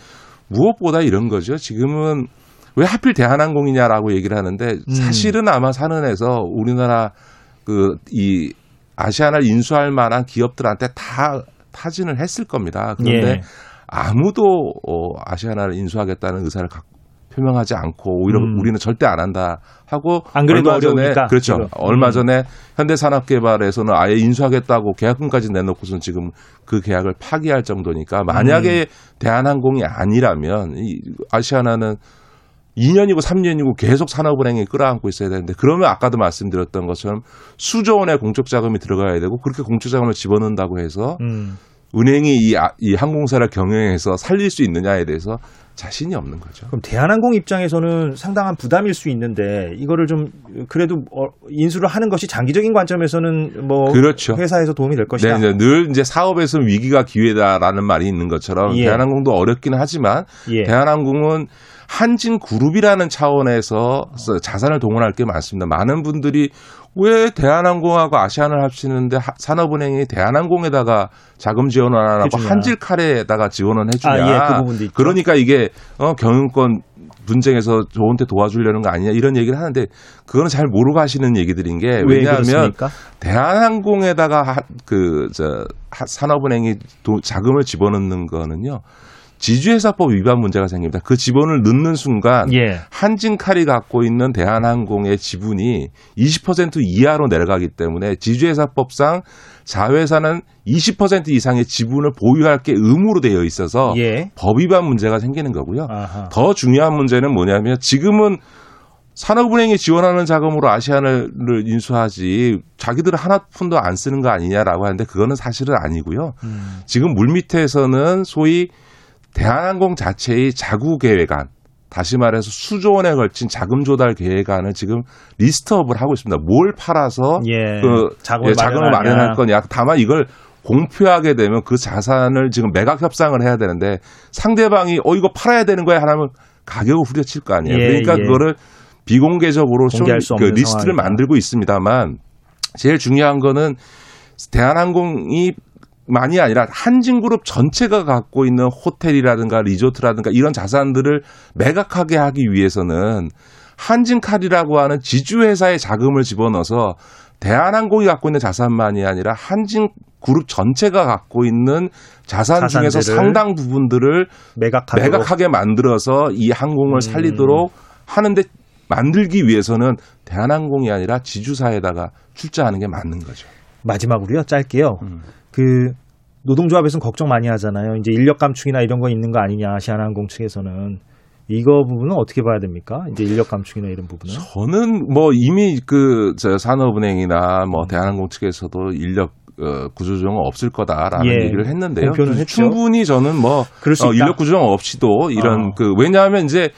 무엇보다 이런 거죠. 지금은 왜 하필 대한항공이냐라고 얘기를 하는데
음.
사실은 아마 산은에서 우리나라 그 이 아시아나를 인수할 만한 기업들한테 다 타진을 했을 겁니다. 그런데
예.
아무도 어, 아시아나를 인수하겠다는 의사를 갖- 표명하지 않고 오히려
음.
우리는 절대 안 한다 하고
안 그래도
얼마 전에
어려우니까,
그렇죠.
지금.
얼마
음.
전에 현대산업개발에서는 아예 인수하겠다고 계약금까지 내놓고선 지금 그 계약을 파기할 정도니까 만약에
음.
대한항공이 아니라면 이 아시아나는 2년이고 3년이고 계속 산업은행이 끌어안고 있어야 되는데 그러면 아까도 말씀드렸던 것처럼 수조 원의 공적 자금이 들어가야 되고 그렇게 공적 자금을 집어넣는다고 해서
음.
은행이 이, 아- 이 항공사를 경영해서 살릴 수 있느냐에 대해서 자신이 없는 거죠.
그럼 대한항공 입장에서는 상당한 부담일 수 있는데 이거를 좀 그래도 어, 인수를 하는 것이 장기적인 관점에서는 뭐
그렇죠.
회사에서 도움이 될 것이다.
네, 네, 늘 이제 사업에서 위기가 기회다라는 말이 있는 것처럼
예.
대한항공도 어렵기는 하지만
예.
대한항공은 한진 그룹이라는 차원에서 자산을 동원할 게 많습니다. 많은 분들이 왜 대한항공하고 아시아나를 합치는데 하- 산업은행이 대한항공에다가 자금 지원을 안 하고
해주냐.
한질 칼에다가 지원을 해주냐.
아, 예, 그 부분도 있죠.
그러니까 이게 어, 경영권 분쟁에서 저한테 도와주려는 거 아니냐 이런 얘기를 하는데 그거는 잘 모르고 하시는 얘기들인
게왜
왜냐하면? 대한항공에다가 하- 그, 저, 하- 산업은행이 도- 자금을 집어넣는 거는요. 지주회사법 위반 문제가 생깁니다. 그 지분을 넣는 순간
예.
한진칼이 갖고 있는 대한항공의 지분이 20% 이하로 내려가기 때문에 지주회사법상 자회사는 20% 이상의 지분을 보유할 게 의무로 되어 있어서
예. 아.
법 위반 문제가 생기는 거고요.
아하.
더 중요한 문제는 뭐냐면 지금은 산업은행이 지원하는 자금으로 아시아나를 인수하지 자기들은 하나 푼도 안 쓰는 거 아니냐라고 하는데 그거는 사실은 아니고요.
음.
지금 물밑에서는 소위 대한항공 자체의 자구 계획안 다시 말해서 수조 원에 걸친 자금 조달 계획안을 지금 list up을 하고 있습니다. 뭘 팔아서
예.
그
자금을
예, 자금을
마련하냐.
마련할 거냐. 다만 이걸 공표하게 되면 그 자산을 지금 매각 협상을 해야 되는데 상대방이 어 이거 팔아야 되는 거야 하면 가격을 후려칠 거 아니에요.
예,
그러니까
예.
그거를 비공개적으로 좀 그 리스트를
상황이다.
만들고 있습니다만 제일 중요한 거는 대한항공이 만이 아니라 한진그룹 전체가 갖고 있는 호텔이라든가 리조트라든가 이런 자산들을 매각하게 하기 위해서는 한진칼이라고 하는 지주회사의 자금을 집어넣어서 대한항공이 갖고 있는 자산만이 아니라 한진 그룹 전체가 갖고 있는 자산 중에서 상당 부분들을
매각하도록.
매각하게 만들어서 이 항공을
음.
살리도록 하는데 만들기 위해서는 대한항공이 아니라 지주사에다가 출자하는 게 맞는 거죠.
마지막으로요, 짧게요.
음.
그 노동조합에서는 걱정 많이 하잖아요. 이제 인력 감축이나 이런 거 있는 거 아니냐, 아시아나항공 측에서는. 이거 부분은 어떻게 봐야 됩니까? 이제 인력 감축이나 이런 부분은?
저는 뭐 이미 그 저 산업은행이나
음.
뭐 대한항공 측에서도 인력 어, 구조조정은 없을 거다라는
예,
얘기를 했는데요. 충분히 저는 뭐
그럴 수
어. 인력 구조정 없이도 이런
어.
그 왜냐하면 이제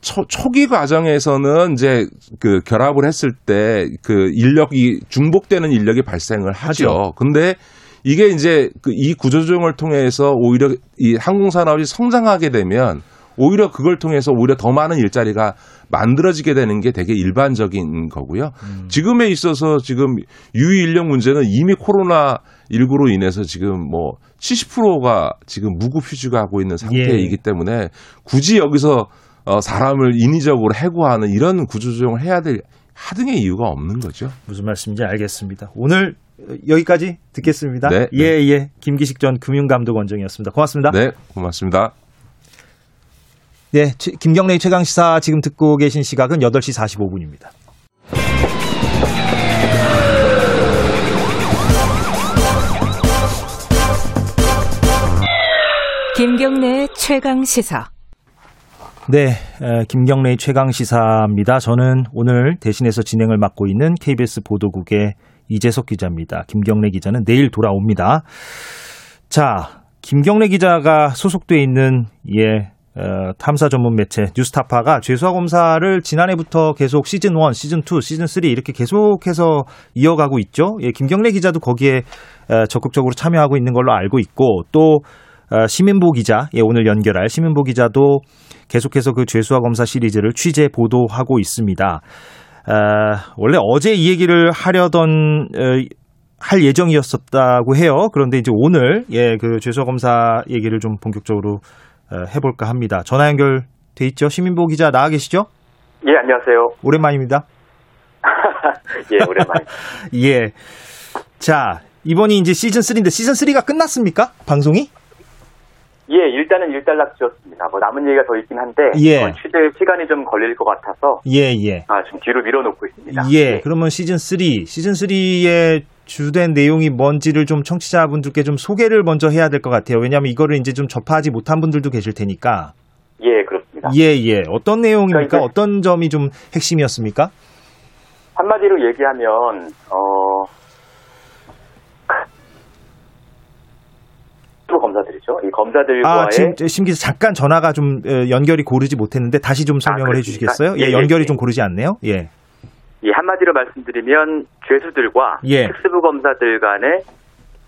초, 초기 과정에서는 이제 그 결합을 했을 때 그 인력이 중복되는 인력이 발생을 하죠.
하죠.
근데 이게 이제 그 이 구조조정을 통해서 오히려 이 항공산업이 성장하게 되면 오히려 그걸 통해서 오히려 더 많은 일자리가 만들어지게 되는 게 되게 일반적인 거고요.
음.
지금에 있어서 지금 유의 인력 문제는 이미 코로나 19로 인해서 지금 뭐 70%가 지금 무급 휴직하고 있는 상태이기 때문에 굳이 여기서 어, 사람을 인위적으로 해고하는 이런 구조조정을 해야 될 하등의 이유가 없는 거죠.
무슨 말씀인지 알겠습니다. 오늘 여기까지 듣겠습니다.
네,
예, 예. 김기식 전 금융감독 원장이었습니다. 고맙습니다.
네, 고맙습니다.
네, 최- 김경래의 최강 시사 지금 듣고 계신 시각은 8시 45분입니다.
김경래 최강 시사.
네, 에, 김경래의 최강 시사입니다. 저는 오늘 대신해서 진행을 맡고 있는 KBS 보도국의 이재석 기자입니다. 김경래 기자는 내일 돌아옵니다. 자, 김경래 기자가 소속돼 있는 예 어, 탐사 전문 매체 뉴스타파가 죄수화 검사를 지난해부터 계속 시즌 1, 시즌 2, 시즌 3 이렇게 계속해서 이어가고 있죠. 예, 김경래 기자도 거기에 에, 적극적으로 참여하고 있는 걸로 알고 있고 또 어, 시민보 기자, 예, 오늘 연결할 시민보 기자도 계속해서 그 죄수화 검사 시리즈를 취재 보도하고 있습니다. 아, 원래 어제 이 얘기를 하려던 어, 할 예정이었었다고 해요. 그런데 이제 오늘 예, 그 죄수화 검사 얘기를 좀 본격적으로 어, 해볼까 합니다. 전화 연결 돼 있죠? 시민보 기자 나와 계시죠?
예, 안녕하세요.
오랜만입니다.
예, 오랜만에.
예. 자, 이번이 이제 시즌 3인데 시즌 3가 끝났습니까? 방송이?
예, 일단은 일단락 지었습니다. 뭐 남은 얘기가 더 있긴 한데
예.
어, 취재 시간이 좀 걸릴 것 같아서
예, 예.
아, 좀 뒤로 밀어놓고 있습니다.
예, 그러면 시즌 3, 시즌 3의 주된 내용이 뭔지를 좀 청취자분들께 좀 소개를 먼저 해야 될 것 같아요. 왜냐하면 이거를 이제 좀 접하지 못한 분들도 계실 테니까.
예, 그렇습니다.
예, 예. 어떤 내용입니까?
그러니까
어떤 점이 좀 핵심이었습니까?
한마디로 얘기하면 어또 검사들이 죠. 이 검사들과의
아, 지금 심 기자 잠깐 전화가 좀 어, 연결이 고르지 못했는데 다시 좀 설명을
아,
해
그렇습니까?
주시겠어요?
예,
예,
예,
연결이
예.
좀 고르지 않네요. 예.
이 한마디로 말씀드리면 죄수들과
예.
특수부 검사들 간의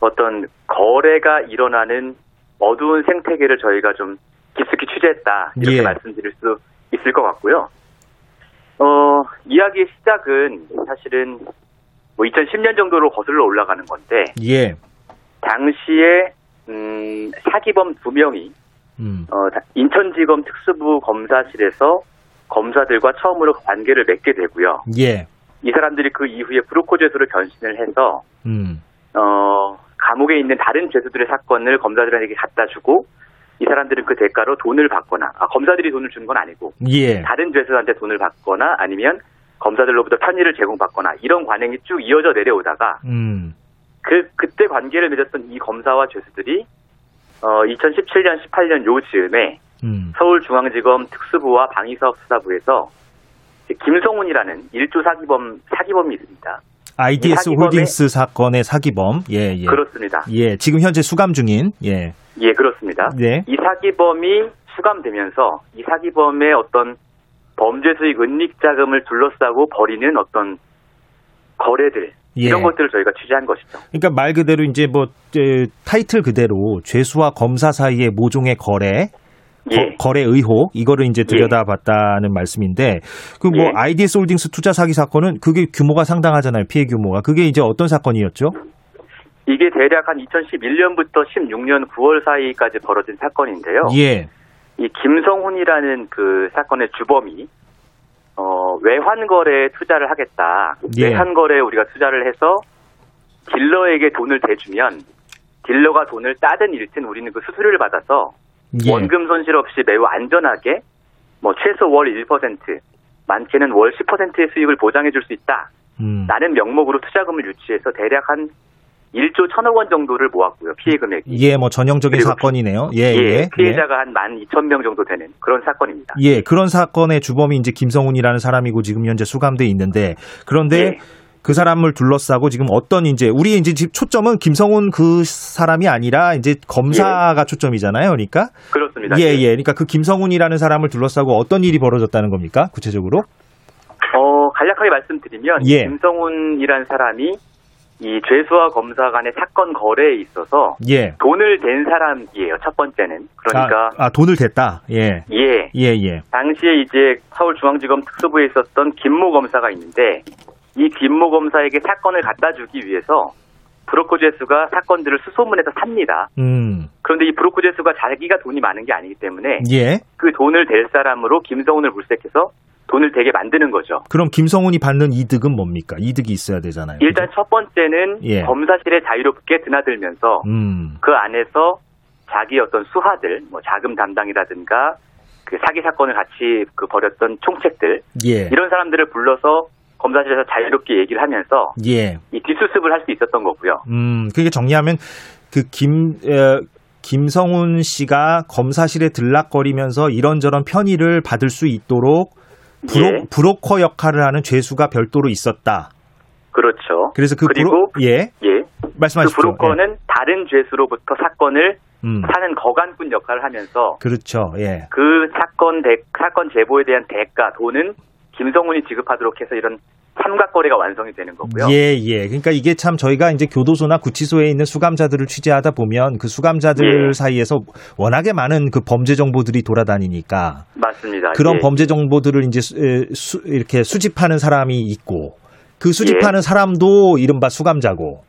어떤 거래가 일어나는 어두운 생태계를 저희가 좀 깊숙이 취재했다 이렇게
예.
말씀드릴 수 있을 것 같고요. 어 이야기의 시작은 사실은 뭐 2010년 정도로 거슬러 올라가는 건데
예.
당시에 음, 사기범 두 명이
음.
어, 다- 인천지검 특수부 검사실에서 검사들과 처음으로 관계를 맺게 되고요.
예.
이 사람들이 그 이후에 브로커 죄수로 변신을 해서
음.
어, 감옥에 있는 다른 죄수들의 사건을 검사들에게 갖다 주고 이 사람들은 그 대가로 돈을 받거나 아, 검사들이 돈을 주는 건 아니고
예.
다른 죄수한테 돈을 받거나 아니면 검사들로부터 편의를 제공받거나 이런 관행이 쭉 이어져 내려오다가
음.
그 그때 관계를 맺었던 이 검사와 죄수들이 어 2017년 18년 요 즈음에
음.
서울중앙지검 특수부와 방위사업 수사부에서 이제 김성훈이라는 일조 사기범 사기범이 있습니다.
IDS
사기범의-
홀딩스 사건의 사기범. 예, 예.
그렇습니다.
예. 지금 현재 수감 중인. 예.
예, 그렇습니다.
네.
이 사기범이 수감되면서 이 사기범의 어떤 범죄 수익 은닉 자금을 둘러싸고 벌이는 어떤 거래들
예.
이런 것들을 저희가 취재한 것이죠.
그러니까 말 그대로 이제 뭐 에, 타이틀 그대로 죄수와 검사 사이의 모종의 거래,
예.
거, 래 의혹 이거를 이제 들여다봤다는 말씀인데 그뭐
예.
IDS 홀딩스 투자 사기 사건은 그게 규모가 상당하잖아요 피해 규모가 그게 이제 어떤 사건이었죠?
이게 대략 한 2011년부터 16년 9월 사이까지 벌어진 사건인데요.
예,
이 김성훈이라는 그 사건의 주범이 어, 외환 거래에 투자를 하겠다.
예.
외환 거래에 우리가 투자를 해서 딜러에게 돈을 대주면 딜러가 돈을 따든 잃든 우리는 그 수수료를 받아서
예.
원금 손실 없이 매우 안전하게 뭐 최소 월 1%, 많게는 월 10%의 수익을 보장해 줄 수 있다.
음.
라는 명목으로 투자금을 유치해서 대략 한 1조 1천억 원 정도를 모았고요. 피해 금액이.
예, 뭐 전형적인 사건이네요. 예,
예,
예,
피해자가 한 12,000명 정도 되는 그런 사건입니다.
예, 그런 사건의 주범이 이제 김성훈이라는 사람이고 지금 현재 수감돼 있는데 그런데
예.
그 사람을 둘러싸고 지금 어떤 이제 우리 이제 지금 초점은 김성훈 그 사람이 아니라 이제 검사가 초점이잖아요. 그러니까
그렇습니다.
예, 예. 그러니까 그 김성훈이라는 사람을 둘러싸고 어떤 일이 벌어졌다는 겁니까? 구체적으로?
어, 간략하게 말씀드리면
예.
김성훈이라는 사람이 이 죄수와 검사 간의 사건 거래에 있어서
예.
돈을 댄 사람이에요. 첫 번째는. 그러니까
아, 아, 돈을 댔다. 예.
예.
예, 예.
당시에 이제 서울중앙지검 특수부에 있었던 김모 검사가 있는데 이 김모 검사에게 사건을 갖다 주기 위해서 브로커 죄수가 사건들을 수소문해서 삽니다.
음.
그런데 이 브로커 죄수가 자기가 돈이 많은 게 아니기 때문에
예.
그 돈을 댈 사람으로 김성훈을 물색해서 돈을 되게 만드는 거죠.
그럼 김성훈이 받는 이득은 뭡니까? 이득이 있어야 되잖아요.
일단 첫 번째는
예.
검사실에 자유롭게 드나들면서
음.
그 안에서 자기 어떤 수하들, 뭐 자금 담당이라든가 그 사기 사건을 같이 그 벌였던 총책들
예.
이런 사람들을 불러서 검사실에서 자유롭게 얘기를 하면서
예.
이 뒷수습을 할 수 있었던 거고요.
음, 그게 정리하면 그 김, 에, 김성훈 씨가 검사실에 들락거리면서 이런저런 편의를 받을 수 있도록 브로,
예.
브로커 역할을 하는 죄수가 별도로 있었다.
그렇죠.
그래서 그
그리고
브로, 예.
예.
말씀하십시오.
그 브로커는 다른 죄수로부터 사건을
음.
사는 거간꾼 역할을 하면서
그렇죠. 예.
그 사건 대, 사건 제보에 대한 대가 돈은 김성훈이 지급하도록 해서 이런 삼각거래가 완성이 되는 거고요.
예, 예. 그러니까 이게 참 저희가 이제 교도소나 구치소에 있는 수감자들을 취재하다 보면 그 수감자들
예.
사이에서 워낙에 많은 그 범죄 정보들이 돌아다니니까
맞습니다.
그런
예.
범죄 정보들을 이제 수, 이렇게 수집하는 사람이 있고 그
예.
수집하는 사람도 이른바 수감자고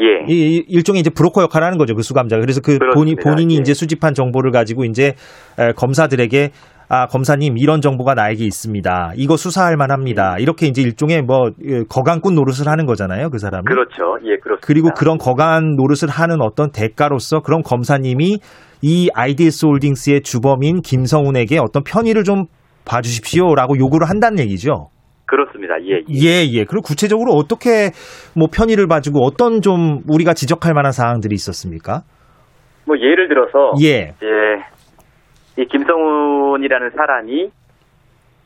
예.
이 이- 일종의 이제 브로커 역할을 하는 거죠 그 수감자가 그래서 그 본인. 본인이
예.
이제 수집한 정보를 가지고 이제 에, 검사들에게 아 검사님 이런 정보가 나에게 있습니다 이거 수사할 만합니다 이렇게 이제 일종의 뭐 예, 거간꾼 노릇을 하는 거잖아요 그 사람이
그렇죠. 예, 그렇습니다.
그리고 그런 거간 노릇을 하는 어떤 대가로서 그런 검사님이 이 IDS 홀딩스의 주범인 김성훈에게 어떤 편의를 좀 봐주십시오라고 요구를 한다는 얘기죠.
그렇습니다. 예.
예, 예. 그리고 구체적으로 어떻게 뭐 편의를 봐주고 어떤 좀 우리가 지적할 만한 사항들이 있었습니까?
뭐 예를 들어서
예.
예. 이 김성훈이라는 사람이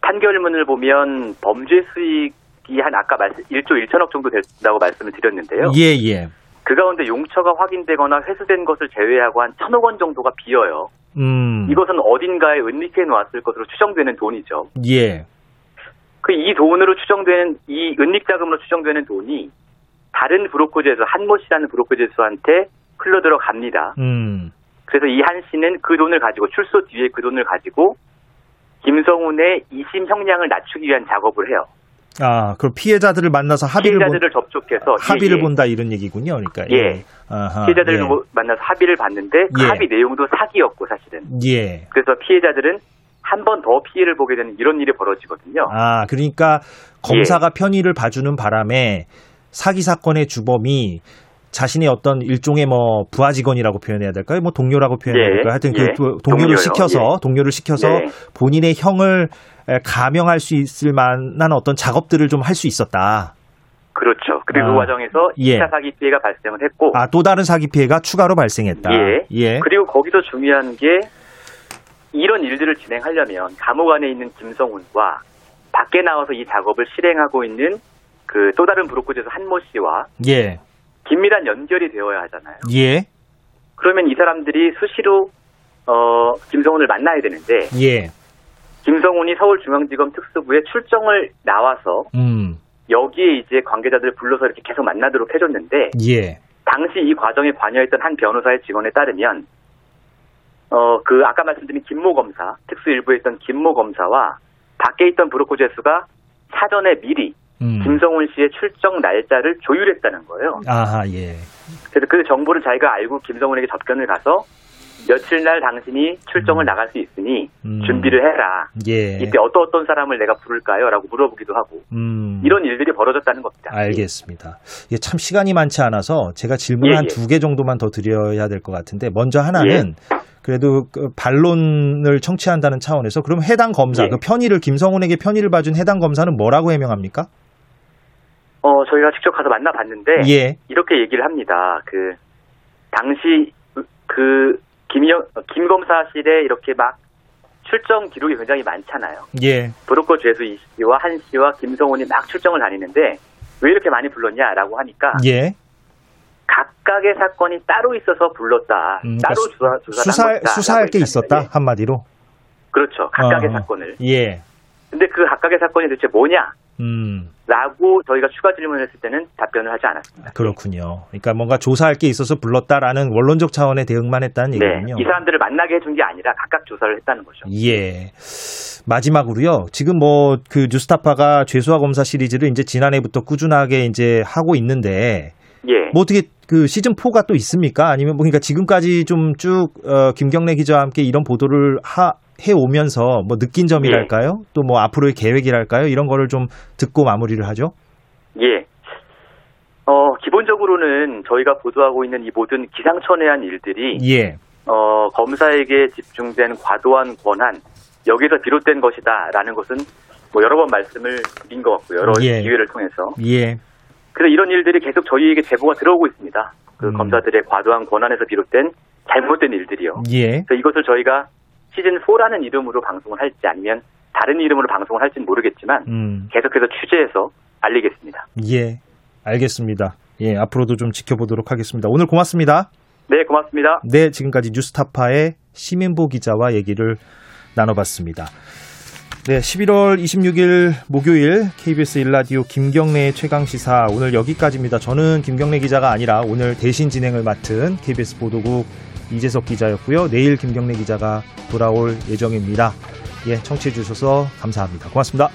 판결문을 보면 범죄 수익이 한 아까 말씀 1조 1천억 정도 된다고 말씀을 드렸는데요.
예, 예.
그 가운데 용처가 확인되거나 회수된 것을 제외하고 한 천억 원 정도가 비어요.
음.
이것은 어딘가에 은닉해 놓았을 것으로 추정되는 돈이죠.
예.
그 이 돈으로 추정되는 이 은닉 자금으로 추정되는 돈이 다른 브로커 제수 한모 씨라는 브로커 제수한테 흘러 들어갑니다.
음.
그래서 이 한 씨는 그 돈을 가지고 출소 뒤에 그 돈을 가지고 김성훈의 이심 형량을 낮추기 위한 작업을 해요.
아, 그럼 피해자들을 만나서 합의를
피해자들을
본,
접촉해서
합의를
예, 예.
본다 이런 얘기군요. 그러니까
예.
아하,
피해자들을
예.
뭐 만나서 합의를 봤는데 그
예.
합의 내용도 사기였고 사실은.
예.
그래서 피해자들은 한 번 더 피해를 보게 되는 이런 일이 벌어지거든요.
아, 그러니까
예.
검사가 편의를 봐주는 바람에 사기 사건의 주범이 자신의 어떤 일종의 뭐 부하 직원이라고 표현해야 될까요? 뭐 동료라고 표현해야
예,
될까요? 하여튼
예.
그 두- 동료를
동료요.
시켜서
예.
동료를 시켜서
네.
본인의 형을 에, 감형할 수 있을 만한 어떤 작업들을 좀 할 수 있었다.
그렇죠. 그리고
아,
그 과정에서
예.
2차 사기 피해가 발생을 했고
아, 또 다른 사기 피해가 추가로 발생했다.
예.
예.
그리고 거기서 중요한 게 이런 일들을 진행하려면 감옥 안에 있는 김성훈과 밖에 나와서 이 작업을 실행하고 있는 그 또 다른 브로커제에서 한모 씨와
예.
긴밀한 연결이 되어야 하잖아요.
예.
그러면 이 사람들이 수시로 어 김성훈을 만나야 되는데
예.
김성훈이 서울중앙지검 특수부에 출정을 나와서
음.
여기에 이제 관계자들을 불러서 이렇게 계속 만나도록 해줬는데
예.
당시 이 과정에 관여했던 한 변호사의 증언에 따르면 어 그 아까 말씀드린 김모 검사 특수일부에 있던 김모 검사와 밖에 있던 브로커 제수가 사전에 미리
음.
김성훈 씨의 출정 날짜를 조율했다는 거예요.
아하, 예.
그래서 그 정보를 자기가 알고 김성훈에게 접견을 가서 며칠 날 당신이 출정을 나갈 수 있으니
음.
준비를 해라.
예.
이때 어떤 어떤 사람을 내가 부를까요? 라고 물어보기도 하고
음.
이런 일들이 벌어졌다는 겁니다.
알겠습니다. 이게 참 시간이 많지 않아서 제가 질문
예,
한
예.
두개 정도만 더 드려야 될 것 같은데 먼저 하나는 그래도 그 반론을 청취한다는 차원에서 그럼 해당 검사
예.
그 편의를 김성훈에게 편의를 봐준 해당 검사는 뭐라고 해명합니까?
어, 저희가 직접 가서 만나봤는데
예.
이렇게 얘기를 합니다. 그 당시 그 김영 김 검사실에 이렇게 막 출정 기록이 굉장히 많잖아요.
예.
브로커 죄수 이 씨와 한 씨와 김성훈이 막 출정을 다니는데 왜 이렇게 많이 불렀냐라고 하니까
예.
각각의 사건이 따로 있어서 불렀다.
음,
따로
그러니까
조사 조사를
수사. 수사할 게
있었다.
한마디로.
그렇죠. 각각의
어,
사건을.
예.
근데 그 각각의 사건이 도대체 뭐냐?
음.
라고 저희가 추가 질문을 했을 때는 답변을 하지 않았습니다.
그렇군요. 그러니까 뭔가 조사할 게 있어서 불렀다라는 원론적 차원의 대응만 했다는
네.
얘기군요.
이 사람들을 만나게 해준 게 아니라 각각 조사를 했다는 거죠.
예. 마지막으로요. 지금 뭐 그 뉴스타파가 죄수와 검사 시리즈를 이제 지난해부터 꾸준하게 이제 하고 있는데
예.
뭐 어떻게 그 시즌 4가 또 있습니까? 아니면 뭐 그러니까 지금까지 좀쭉 어, 김경래 기자와 함께 이런 보도를 하, 해 오면서 뭐 느낀 점이랄까요? 또뭐 앞으로의 계획이랄까요? 이런 거를 좀 듣고 마무리를 하죠.
예. 어, 기본적으로는 저희가 보도하고 있는 이 모든 기상천외한 일들이
예.
어, 검사에게 집중된 과도한 권한 여기서 비롯된 것이다라는 것은 뭐 여러 번 말씀을 드린 것 같고요. 여러
예.
기회를 통해서.
예.
그래서 이런 일들이 계속 저희에게 제보가 들어오고 있습니다. 그
음.
검사들의 과도한 권한에서 비롯된 잘못된 일들이요.
예.
그래서 이것을 저희가 시즌 4라는 이름으로 방송을 할지 아니면 다른 이름으로 방송을 할지는 모르겠지만
음.
계속해서 취재해서 알리겠습니다.
예. 알겠습니다. 예, 앞으로도 좀 지켜보도록 하겠습니다. 오늘 고맙습니다.
네, 고맙습니다.
네, 지금까지 뉴스타파의 시민보 기자와 얘기를 나눠봤습니다. 네, 11월 26일 목요일 KBS 일라디오 김경래의 최강 시사 오늘 여기까지입니다. 저는 김경래 기자가 아니라 오늘 대신 진행을 맡은 KBS 보도국 이재석 기자였고요. 내일 김경래 기자가 돌아올 예정입니다. 예, 청취해 주셔서 감사합니다. 고맙습니다.